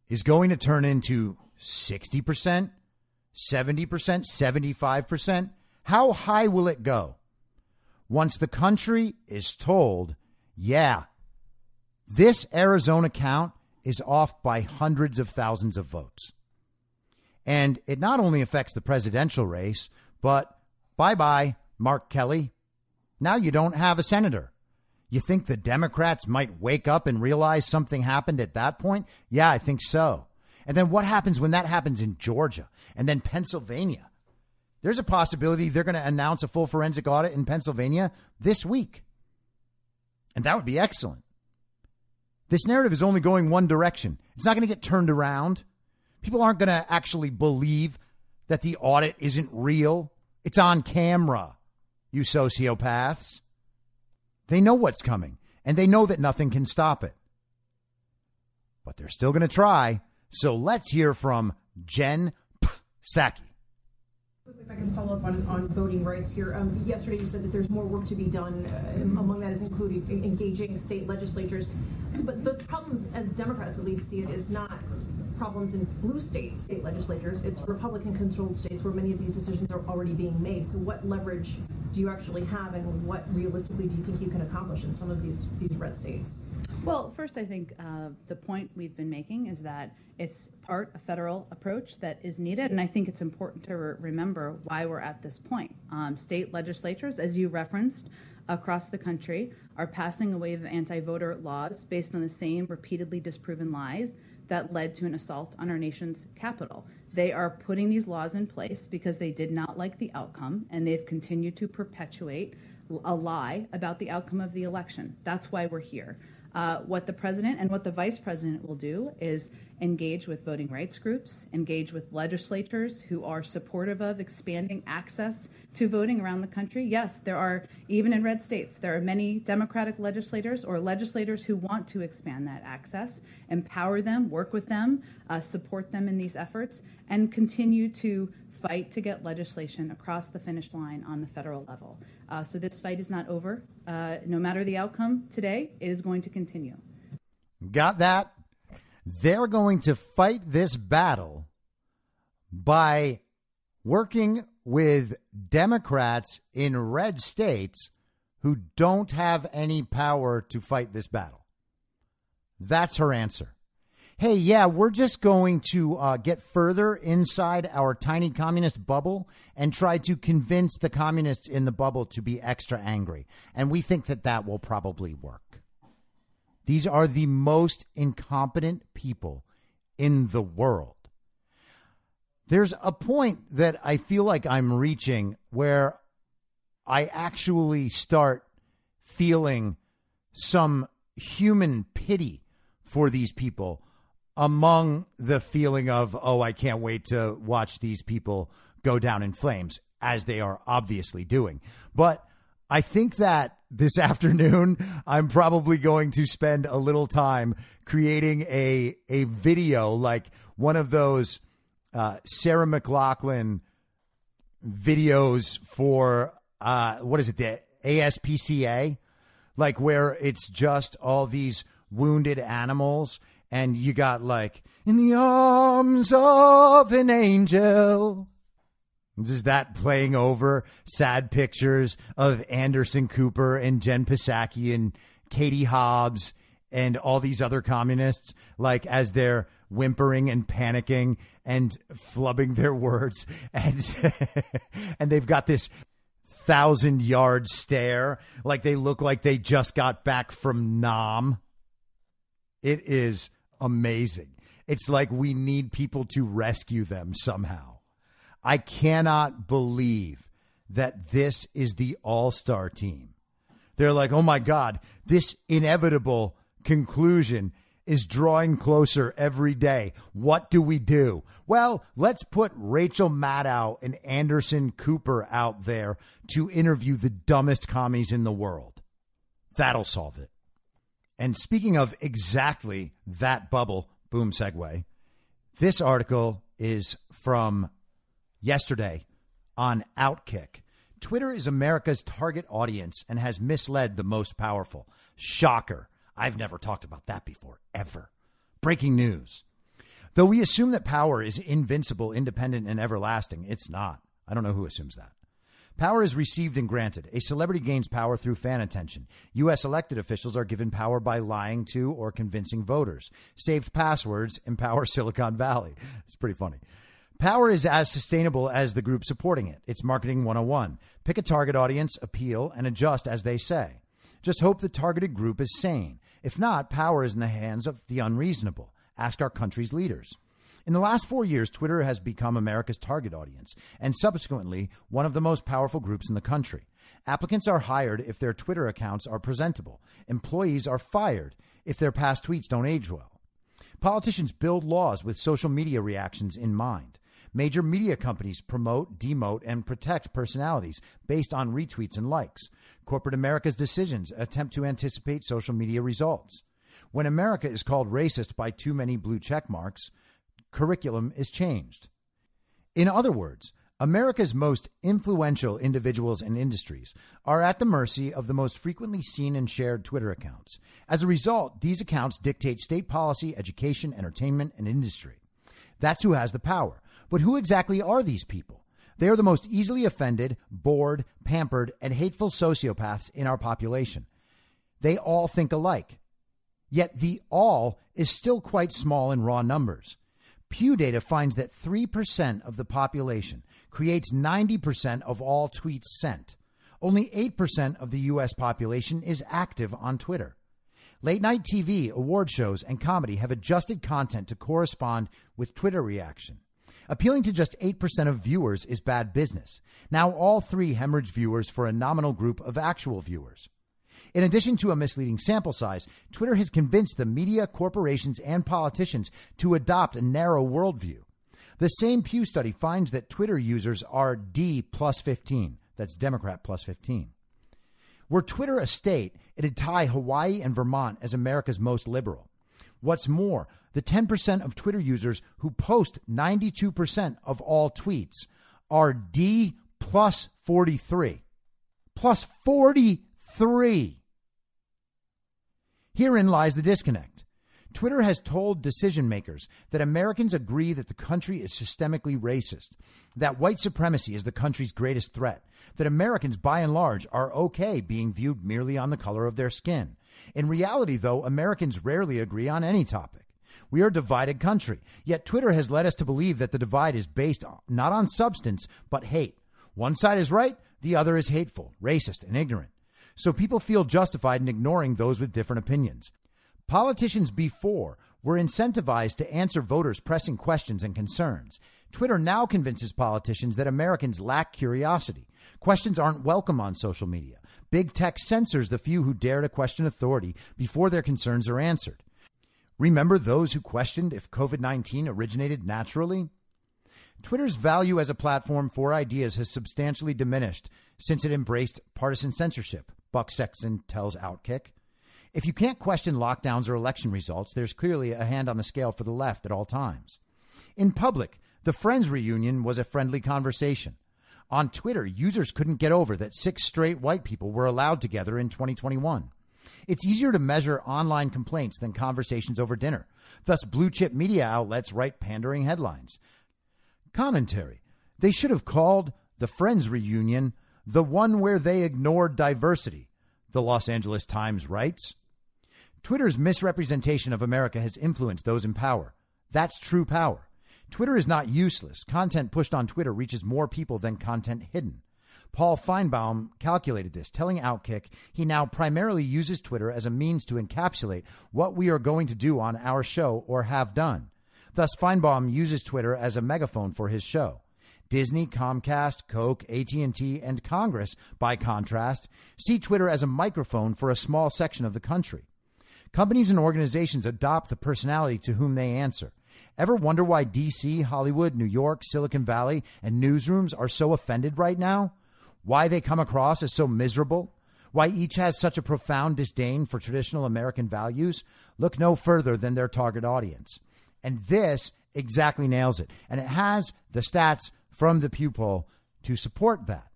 is going to turn into 60%, 70%, 75%. How high will it go? Once the country is told, yeah, this Arizona count is off by hundreds of thousands of votes. And it not only affects the presidential race, but bye bye, Mark Kelly. Now you don't have a senator. You think the Democrats might wake up and realize something happened at that point? Yeah, I think so. And then what happens when that happens in Georgia and then Pennsylvania? There's a possibility they're going to announce a full forensic audit in Pennsylvania this week. And that would be excellent. This narrative is only going one direction. It's not going to get turned around. People aren't going to actually believe that the audit isn't real. It's on camera, you sociopaths. They know what's coming, and they know that nothing can stop it. But they're still going to try. So let's hear from Jen Psaki. If I can follow up on, on voting rights here. Um, yesterday, you said that there's more work to be done. Uh, among that is including engaging state legislatures. But the problems, as Democrats at least see it, is not problems in blue state state legislatures. It's Republican controlled states where many of these decisions are already being made. So what leverage do you actually have and what realistically do you think you can accomplish in some of these, these red states? Well, first, I think uh, the point we've been making is that it's part a federal approach that is needed, and I think it's important to re- remember why we're at this point. Um, state legislatures, as you referenced, across the country are passing a wave of anti-voter laws based on the same repeatedly disproven lies that led to an assault on our nation's capital. They are putting these laws in place because they did not like the outcome, and they've continued to perpetuate a lie about the outcome of the election. That's why we're here. Uh, what the president and what the vice president will do is engage with voting rights groups, engage with legislators who are supportive of expanding access to voting around the country. Yes, there are, even in red states, there are many Democratic legislators or legislators who want to expand that access, empower them, work with them, uh, support them in these efforts, and continue to fight to get legislation across the finish line on the federal level. Uh, so this fight is not over. Uh, no matter the outcome today, it is going to continue. Got that? They're going to fight this battle by working with Democrats in red states who don't have any power to fight this battle. That's her answer hey, yeah, we're just going to uh, get further inside our tiny communist bubble and try to convince the communists in the bubble to be extra angry. And we think that that will probably work. These are the most incompetent people in the world. There's a point that I feel like I'm reaching where I actually start feeling some human pity for these people among the feeling of, oh, I can't wait to watch these people go down in flames, as they are obviously doing. But I think that this afternoon, I'm probably going to spend a little time creating a, a video like one of those uh, Sarah McLachlan videos for, uh, what is it, the ASPCA? Like where it's just all these wounded animals and you got like in the arms of an angel. Is that playing over sad pictures of Anderson Cooper and Jen Psaki and Katie Hobbs and all these other communists, like as they're whimpering and panicking and flubbing their words, and and they've got this thousand yard stare, like they look like they just got back from Nam. It is amazing. It's like we need people to rescue them somehow. I cannot believe that this is the all star team. They're like, oh my God, this inevitable conclusion is drawing closer every day. What do we do? Well, let's put Rachel Maddow and Anderson Cooper out there to interview the dumbest commies in the world. That'll solve it. And speaking of exactly that bubble, boom segue, this article is from yesterday on Outkick. Twitter is America's target audience and has misled the most powerful. Shocker. I've never talked about that before, ever. Breaking news. Though we assume that power is invincible, independent, and everlasting, it's not. I don't know who assumes that. Power is received and granted. A celebrity gains power through fan attention. U.S. elected officials are given power by lying to or convincing voters. Saved passwords empower Silicon Valley. It's pretty funny. Power is as sustainable as the group supporting it. It's marketing 101. Pick a target audience, appeal, and adjust as they say. Just hope the targeted group is sane. If not, power is in the hands of the unreasonable. Ask our country's leaders. In the last four years, Twitter has become America's target audience and subsequently one of the most powerful groups in the country. Applicants are hired if their Twitter accounts are presentable. Employees are fired if their past tweets don't age well. Politicians build laws with social media reactions in mind. Major media companies promote, demote, and protect personalities based on retweets and likes. Corporate America's decisions attempt to anticipate social media results. When America is called racist by too many blue check marks, curriculum is changed. In other words, America's most influential individuals and industries are at the mercy of the most frequently seen and shared Twitter accounts. As a result, these accounts dictate state policy, education, entertainment, and industry. That's who has the power. But who exactly are these people? They are the most easily offended, bored, pampered, and hateful sociopaths in our population. They all think alike. Yet the all is still quite small in raw numbers. Pew data finds that 3% of the population creates 90% of all tweets sent. Only 8% of the U.S. population is active on Twitter. Late night TV, award shows, and comedy have adjusted content to correspond with Twitter reaction. Appealing to just 8% of viewers is bad business. Now all three hemorrhage viewers for a nominal group of actual viewers. In addition to a misleading sample size, Twitter has convinced the media, corporations, and politicians to adopt a narrow worldview. The same Pew study finds that Twitter users are D plus 15. That's Democrat plus 15. Were Twitter a state, it'd tie Hawaii and Vermont as America's most liberal. What's more, the 10% of Twitter users who post 92% of all tweets are D plus 43. Plus 43. Herein lies the disconnect. Twitter has told decision makers that Americans agree that the country is systemically racist, that white supremacy is the country's greatest threat, that Americans by and large are okay being viewed merely on the color of their skin. In reality, though, Americans rarely agree on any topic. We are a divided country, yet Twitter has led us to believe that the divide is based not on substance, but hate. One side is right, the other is hateful, racist, and ignorant so people feel justified in ignoring those with different opinions. Politicians before were incentivized to answer voters' pressing questions and concerns. Twitter now convinces politicians that Americans lack curiosity. Questions aren't welcome on social media. Big tech censors the few who dare to question authority before their concerns are answered. Remember those who questioned if COVID 19 originated naturally? Twitter's value as a platform for ideas has substantially diminished since it embraced partisan censorship. Buck Sexton tells Outkick. If you can't question lockdowns or election results, there's clearly a hand on the scale for the left at all times. In public, the Friends reunion was a friendly conversation. On Twitter, users couldn't get over that six straight white people were allowed together in 2021. It's easier to measure online complaints than conversations over dinner. Thus, blue chip media outlets write pandering headlines. Commentary. They should have called the Friends reunion the one where they ignored diversity, the Los Angeles Times writes. Twitter's misrepresentation of America has influenced those in power. That's true power. Twitter is not useless. Content pushed on Twitter reaches more people than content hidden. Paul Finebaum calculated this, telling Outkick he now primarily uses Twitter as a means to encapsulate what we are going to do on our show or have done. Thus, Finebaum uses Twitter as a megaphone for his show. Disney, Comcast, Coke, AT&T, and Congress, by contrast, see Twitter as a microphone for a small section of the country. Companies and organizations adopt the personality to whom they answer. Ever wonder why DC, Hollywood, New York, Silicon Valley, and newsrooms are so offended right now? Why they come across as so miserable? Why each has such a profound disdain for traditional American values? Look no further than their target audience. And this exactly nails it. And it has the stats from the Pew poll to support that.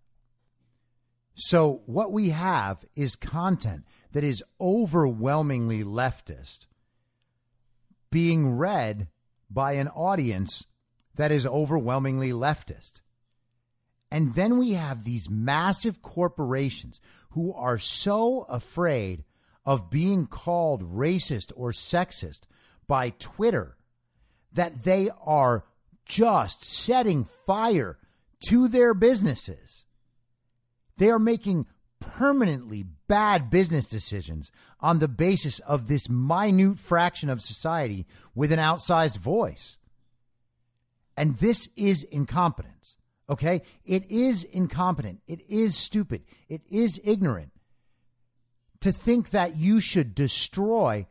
So, what we have is content that is overwhelmingly leftist being read by an audience that is overwhelmingly leftist. And then we have these massive corporations who are so afraid of being called racist or sexist by Twitter that they are just setting fire to their businesses. They are making permanently bad business decisions on the basis of this minute fraction of society with an outsized voice. And this is incompetence. Okay? It is incompetent. It is stupid. It is ignorant to think that you should destroy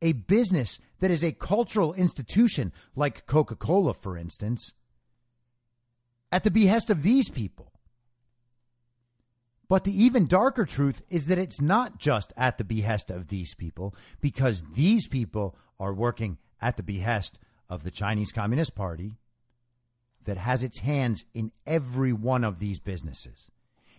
a business that is a cultural institution like Coca Cola, for instance, at the behest of these people. But the even darker truth is that it's not just at the behest of these people, because these people are working at the behest of the Chinese Communist Party, that has its hands in every one of these businesses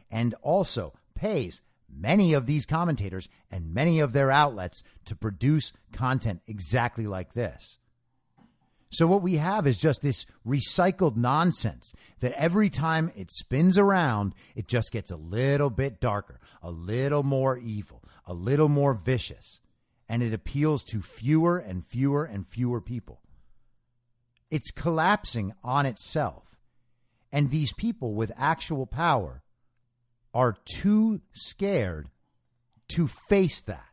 and also pays many of these commentators and many of their outlets to produce content exactly like this. So, what we have is just this recycled nonsense that every time it spins around, it just gets a little bit darker, a little more evil, a little more vicious, and it appeals to fewer and fewer and fewer people. It's collapsing on itself. And these people with actual power are too scared to face that.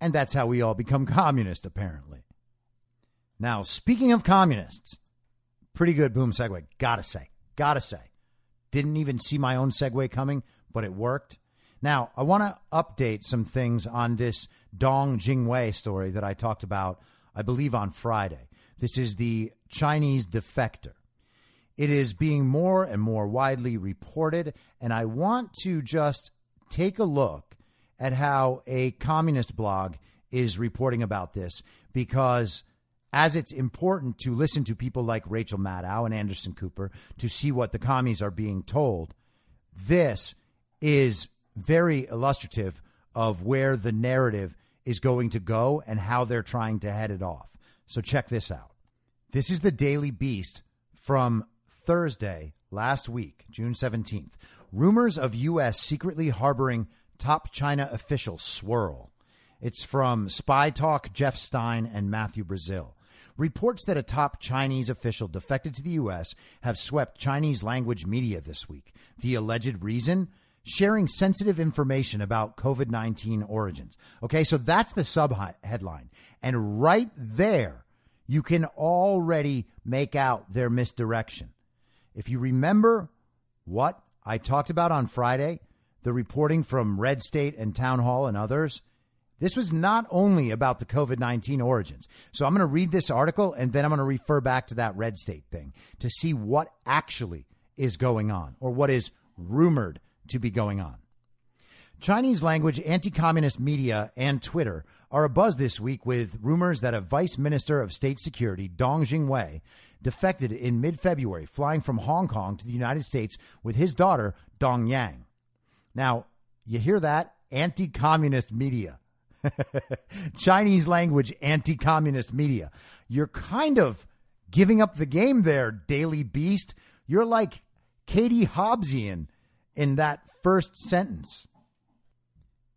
And that's how we all become communist, apparently. Now, speaking of communists, pretty good boom segue. Gotta say, gotta say. Didn't even see my own segue coming, but it worked. Now, I want to update some things on this Dong Jingwei story that I talked about, I believe, on Friday. This is the Chinese defector. It is being more and more widely reported, and I want to just take a look at how a communist blog is reporting about this because as it's important to listen to people like Rachel Maddow and Anderson Cooper to see what the commies are being told, this is very illustrative of where the narrative is going to go and how they're trying to head it off. So check this out. This is the Daily Beast from Thursday last week, June 17th, rumors of U.S. secretly harboring top China officials swirl. It's from Spy Talk, Jeff Stein, and Matthew Brazil. Reports that a top Chinese official defected to the U.S. have swept Chinese language media this week. The alleged reason? Sharing sensitive information about COVID 19 origins. Okay, so that's the sub headline. And right there, you can already make out their misdirection. If you remember what I talked about on Friday, the reporting from Red State and Town Hall and others, this was not only about the COVID 19 origins. So I'm going to read this article and then I'm going to refer back to that Red State thing to see what actually is going on or what is rumored to be going on. Chinese language anti communist media and Twitter are abuzz this week with rumors that a vice minister of state security, Dong Jingwei, defected in mid February, flying from Hong Kong to the United States with his daughter, Dong Yang. Now, you hear that? Anti communist media. Chinese language anti communist media. You're kind of giving up the game there, Daily Beast. You're like Katie Hobbesian in that first sentence.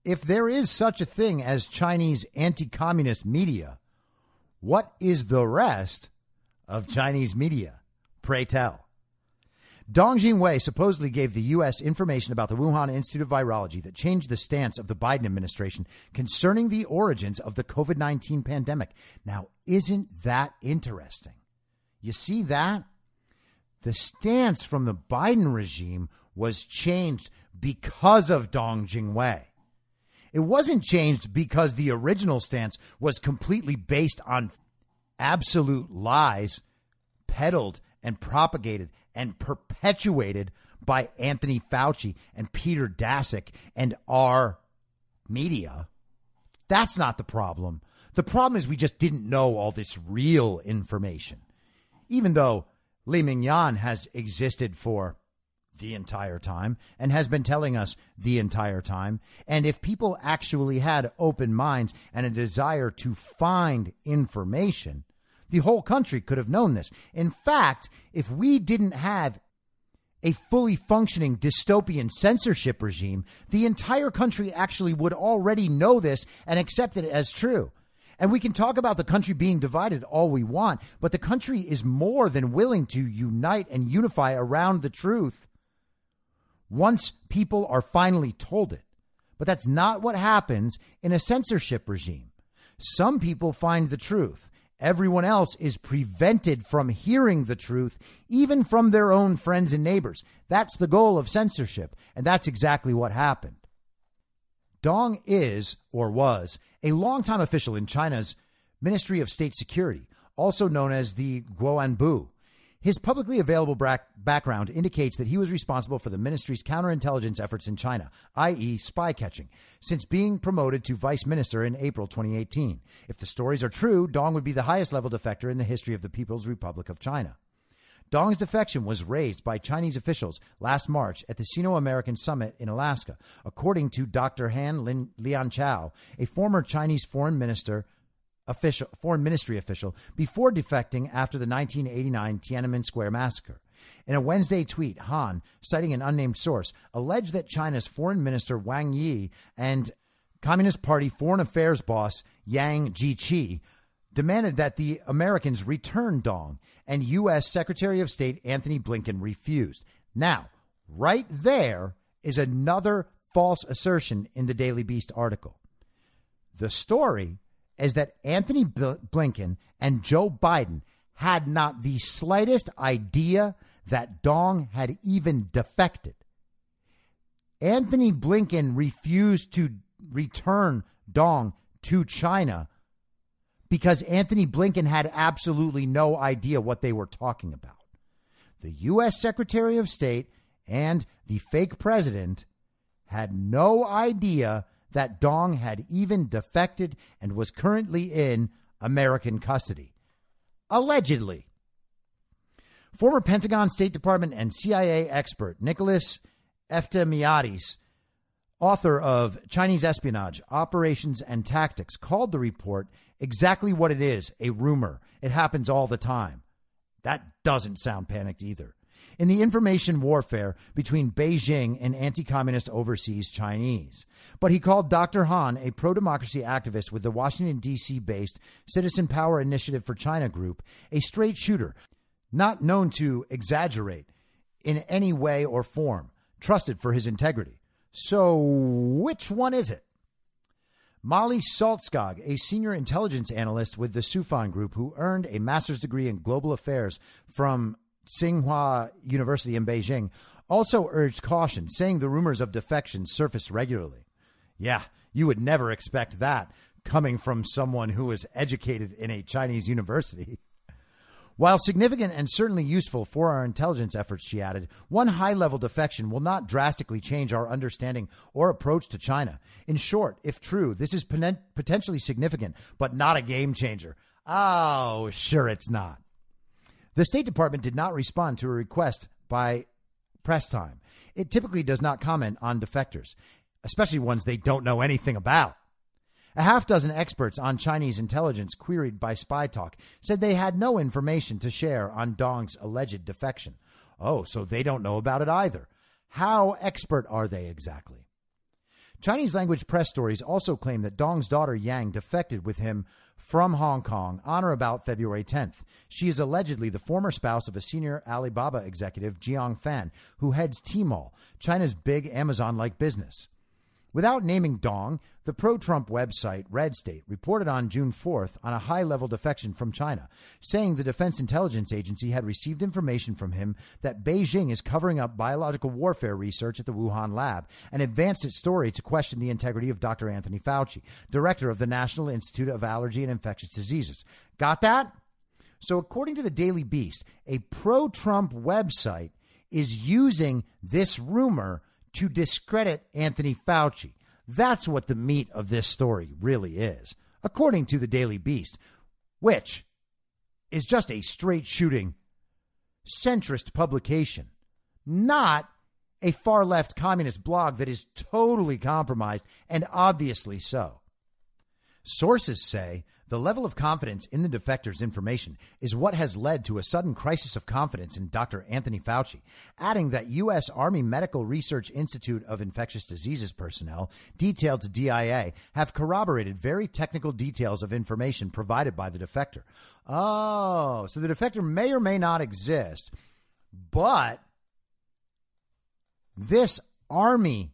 If there is such a thing as Chinese anti communist media, what is the rest of Chinese media? Pray tell. Dong Jingwei supposedly gave the U.S. information about the Wuhan Institute of Virology that changed the stance of the Biden administration concerning the origins of the COVID 19 pandemic. Now, isn't that interesting? You see that? The stance from the Biden regime was changed because of Dong Jingwei. It wasn't changed because the original stance was completely based on absolute lies peddled and propagated and perpetuated by Anthony Fauci and Peter Daszak and our media. That's not the problem. The problem is we just didn't know all this real information. Even though Li-Meng Yan has existed for the entire time and has been telling us the entire time. And if people actually had open minds and a desire to find information, the whole country could have known this. In fact, if we didn't have a fully functioning dystopian censorship regime, the entire country actually would already know this and accept it as true. And we can talk about the country being divided all we want, but the country is more than willing to unite and unify around the truth once people are finally told it. But that's not what happens in a censorship regime. Some people find the truth. Everyone else is prevented from hearing the truth, even from their own friends and neighbors. That's the goal of censorship, and that's exactly what happened. Dong is, or was, a longtime official in China's Ministry of State Security, also known as the Guoanbu, his publicly available background indicates that he was responsible for the ministry's counterintelligence efforts in China, i.e., spy catching, since being promoted to vice minister in April 2018. If the stories are true, Dong would be the highest level defector in the history of the People's Republic of China. Dong's defection was raised by Chinese officials last March at the Sino American Summit in Alaska, according to Dr. Han Lin, Lianchao, a former Chinese foreign minister official, foreign ministry official, before defecting after the 1989 Tiananmen Square massacre. In a Wednesday tweet, Han, citing an unnamed source, alleged that China's foreign minister Wang Yi and Communist Party foreign affairs boss Yang Jiechi demanded that the Americans return Dong, and U.S. Secretary of State Anthony Blinken refused. Now, right there is another false assertion in the Daily Beast article. The story is that Anthony Blinken and Joe Biden had not the slightest idea that Dong had even defected. Anthony Blinken refused to return Dong to China because Anthony Blinken had absolutely no idea what they were talking about. The U.S. Secretary of State and the fake president had no idea that Dong had even defected and was currently in American custody. Allegedly. Former Pentagon State Department and CIA expert Nicholas Eftimiades author of Chinese Espionage Operations and Tactics, called the report exactly what it is a rumor. It happens all the time. That doesn't sound panicked either. In the information warfare between Beijing and anti communist overseas Chinese. But he called Dr. Han, a pro democracy activist with the Washington, D.C. based Citizen Power Initiative for China group, a straight shooter, not known to exaggerate in any way or form, trusted for his integrity. So, which one is it? Molly Saltskog, a senior intelligence analyst with the Soufan Group, who earned a master's degree in global affairs from Tsinghua University in Beijing, also urged caution, saying the rumors of defection surface regularly. Yeah, you would never expect that coming from someone who was educated in a Chinese university. While significant and certainly useful for our intelligence efforts, she added, one high level defection will not drastically change our understanding or approach to China. In short, if true, this is potentially significant, but not a game changer. Oh, sure, it's not. The State Department did not respond to a request by press time. It typically does not comment on defectors, especially ones they don't know anything about. A half dozen experts on Chinese intelligence queried by Spy Talk said they had no information to share on Dong's alleged defection. Oh, so they don't know about it either. How expert are they exactly? Chinese language press stories also claim that Dong's daughter Yang defected with him from Hong Kong on or about February 10th. She is allegedly the former spouse of a senior Alibaba executive, Jiang Fan, who heads Tmall, China's big Amazon like business. Without naming Dong, the pro Trump website Red State reported on June 4th on a high level defection from China, saying the Defense Intelligence Agency had received information from him that Beijing is covering up biological warfare research at the Wuhan lab and advanced its story to question the integrity of Dr. Anthony Fauci, director of the National Institute of Allergy and Infectious Diseases. Got that? So, according to the Daily Beast, a pro Trump website is using this rumor to discredit Anthony Fauci. That's what the meat of this story really is, according to the Daily Beast, which is just a straight shooting centrist publication, not a far left communist blog that is totally compromised and obviously so. Sources say the level of confidence in the defector's information is what has led to a sudden crisis of confidence in Dr. Anthony Fauci, adding that U.S. Army Medical Research Institute of Infectious Diseases personnel detailed to DIA have corroborated very technical details of information provided by the defector. Oh, so the defector may or may not exist, but this Army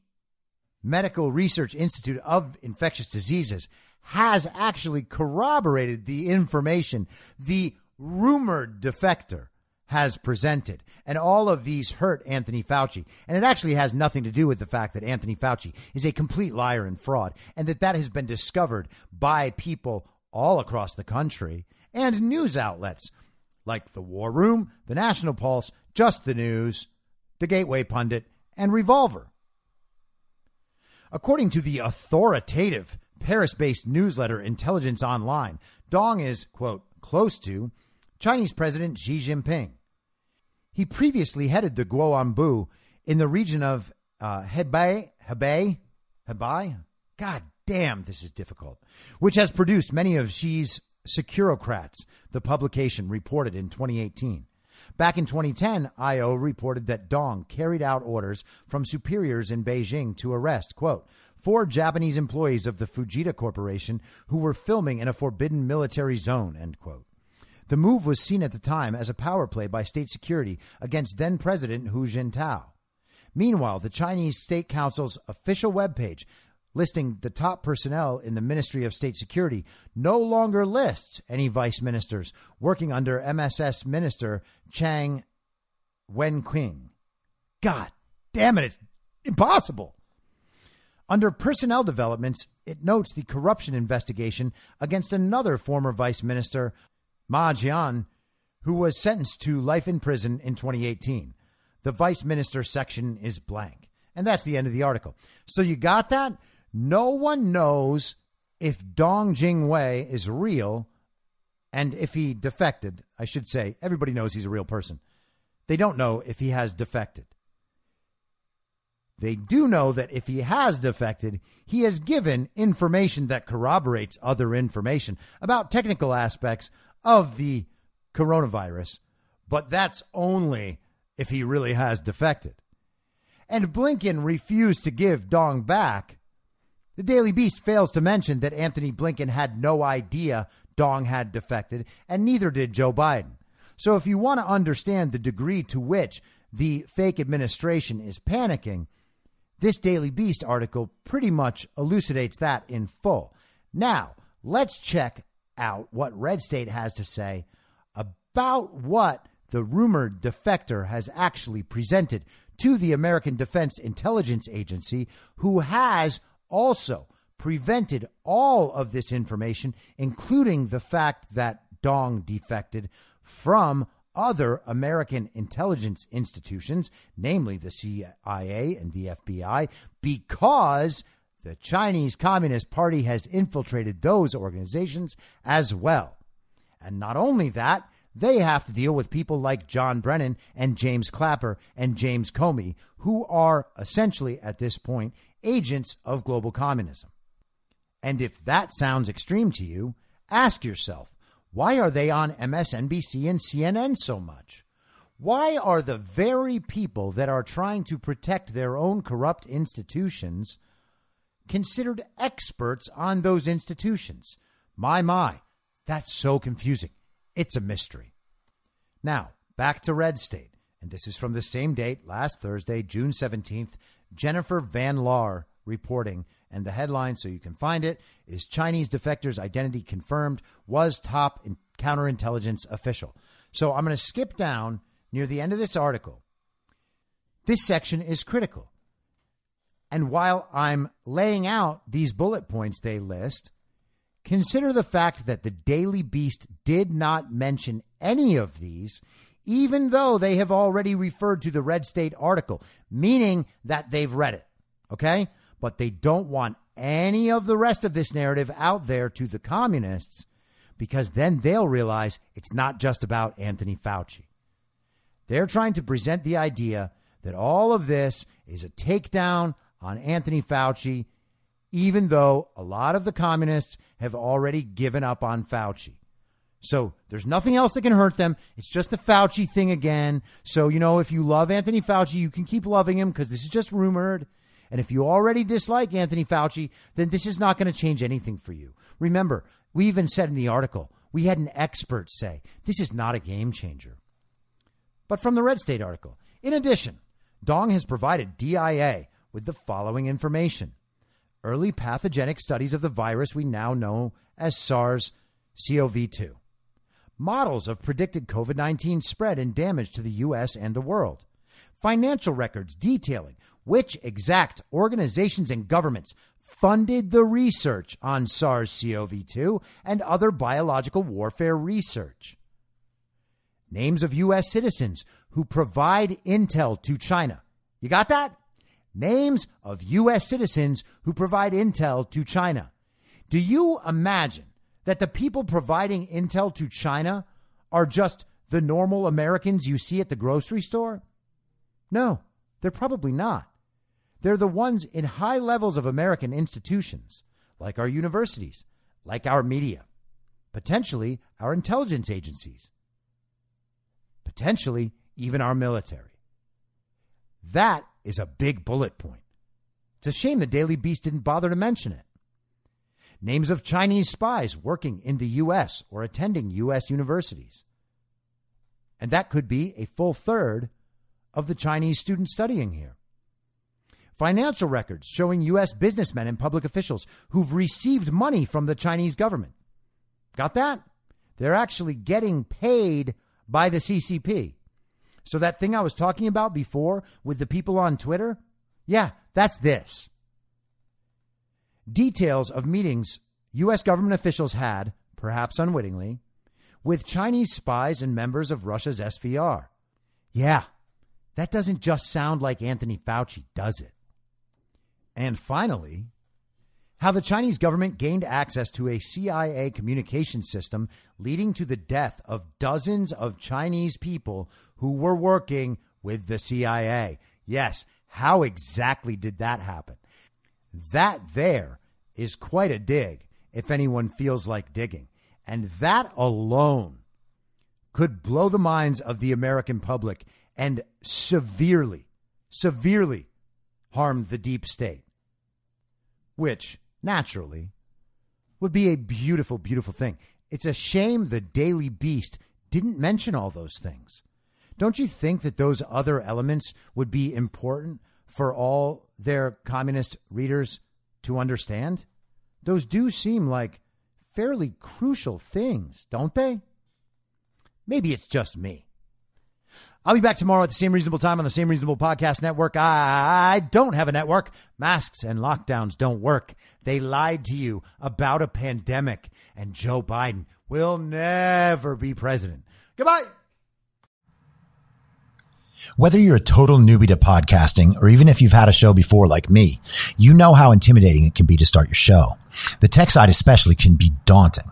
Medical Research Institute of Infectious Diseases has actually corroborated the information the rumored defector has presented. And all of these hurt Anthony Fauci. And it actually has nothing to do with the fact that Anthony Fauci is a complete liar and fraud, and that that has been discovered by people all across the country and news outlets like the War Room, the National Pulse, Just the News, the Gateway Pundit, and Revolver. According to the authoritative Paris based newsletter Intelligence Online, Dong is, quote, close to Chinese President Xi Jinping. He previously headed the Guoanbu in the region of uh, Hebei, Hebei, Hebei. God damn, this is difficult. Which has produced many of Xi's Securocrats, the publication reported in 2018. Back in 2010, IO reported that Dong carried out orders from superiors in Beijing to arrest, quote, four Japanese employees of the Fujita Corporation who were filming in a forbidden military zone, end quote. The move was seen at the time as a power play by state security against then President Hu Jintao. Meanwhile, the Chinese State Council's official webpage listing the top personnel in the Ministry of State Security no longer lists any vice ministers working under MSS Minister Chang Wenqing. God damn it, it's impossible. Under personnel developments, it notes the corruption investigation against another former vice minister, Ma Jian, who was sentenced to life in prison in 2018. The vice minister section is blank. And that's the end of the article. So you got that? No one knows if Dong Jingwei is real and if he defected. I should say, everybody knows he's a real person. They don't know if he has defected. They do know that if he has defected, he has given information that corroborates other information about technical aspects of the coronavirus, but that's only if he really has defected. And Blinken refused to give Dong back the Daily Beast fails to mention that Anthony Blinken had no idea Dong had defected, and neither did Joe Biden. So, if you want to understand the degree to which the fake administration is panicking, this Daily Beast article pretty much elucidates that in full. Now, let's check out what Red State has to say about what the rumored defector has actually presented to the American Defense Intelligence Agency, who has also prevented all of this information, including the fact that Dong defected from other American intelligence institutions, namely the CIA and the FBI, because the Chinese Communist Party has infiltrated those organizations as well. And not only that, they have to deal with people like John Brennan and James Clapper and James Comey, who are essentially at this point agents of global communism. And if that sounds extreme to you, ask yourself why are they on MSNBC and CNN so much? Why are the very people that are trying to protect their own corrupt institutions considered experts on those institutions? My, my, that's so confusing. It's a mystery. Now, back to Red State. And this is from the same date, last Thursday, June 17th, Jennifer Van Laar reporting. And the headline, so you can find it, is Chinese defector's identity confirmed, was top counterintelligence official. So I'm going to skip down near the end of this article. This section is critical. And while I'm laying out these bullet points they list, consider the fact that the Daily Beast did not mention any of these even though they have already referred to the Red State article, meaning that they've read it. Okay? But they don't want any of the rest of this narrative out there to the communists because then they'll realize it's not just about Anthony Fauci. They're trying to present the idea that all of this is a takedown on Anthony Fauci, even though a lot of the communists have already given up on Fauci. So there's nothing else that can hurt them. It's just the Fauci thing again. So, you know, if you love Anthony Fauci, you can keep loving him because this is just rumored. And if you already dislike Anthony Fauci, then this is not going to change anything for you. Remember, we even said in the article, we had an expert say this is not a game changer. But from the Red State article, in addition, Dong has provided DIA with the following information early pathogenic studies of the virus we now know as SARS CoV 2 models of predicted COVID 19 spread and damage to the U.S. and the world, financial records detailing which exact organizations and governments funded the research on SARS CoV 2 and other biological warfare research. Names of U.S. citizens who provide intel to China. You got that? Names of U.S. citizens who provide intel to China. Do you imagine that the people providing intel to China are just the normal Americans you see at the grocery store? No, they're probably not. They're the ones in high levels of American institutions, like our universities, like our media, potentially our intelligence agencies, potentially even our military. That is a big bullet point. It's a shame the Daily Beast didn't bother to mention it. Names of Chinese spies working in the U.S. or attending U.S. universities. And that could be a full third of the Chinese students studying here. Financial records showing U.S. businessmen and public officials who've received money from the Chinese government. Got that? They're actually getting paid by the CCP. So that thing I was talking about before with the people on Twitter, yeah, that's this. Details of meetings U.S. government officials had, perhaps unwittingly, with Chinese spies and members of Russia's SVR. Yeah, that doesn't just sound like Anthony Fauci, does it? And finally, how the Chinese government gained access to a CIA communication system leading to the death of dozens of Chinese people who were working with the CIA. Yes, how exactly did that happen? That there is quite a dig if anyone feels like digging. And that alone could blow the minds of the American public and severely, severely harm the deep state, which naturally would be a beautiful, beautiful thing. It's a shame the Daily Beast didn't mention all those things. Don't you think that those other elements would be important for all their communist readers to understand? Those do seem like fairly crucial things, don't they? Maybe it's just me. I'll be back tomorrow at the same reasonable time on the same reasonable podcast network. I don't have a network. Masks and lockdowns don't work. They lied to you about a pandemic, and Joe Biden will never be president. Goodbye. Whether you're a total newbie to podcasting or even if you've had a show before like me, you know how intimidating it can be to start your show. The tech side especially can be daunting.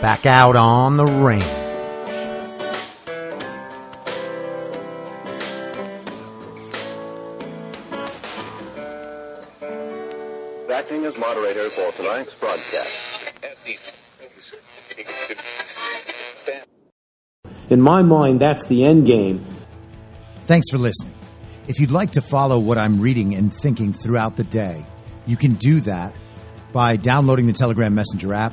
Back out on the range. Acting as moderator for tonight's broadcast. In my mind, that's the end game. Thanks for listening. If you'd like to follow what I'm reading and thinking throughout the day, you can do that by downloading the Telegram Messenger app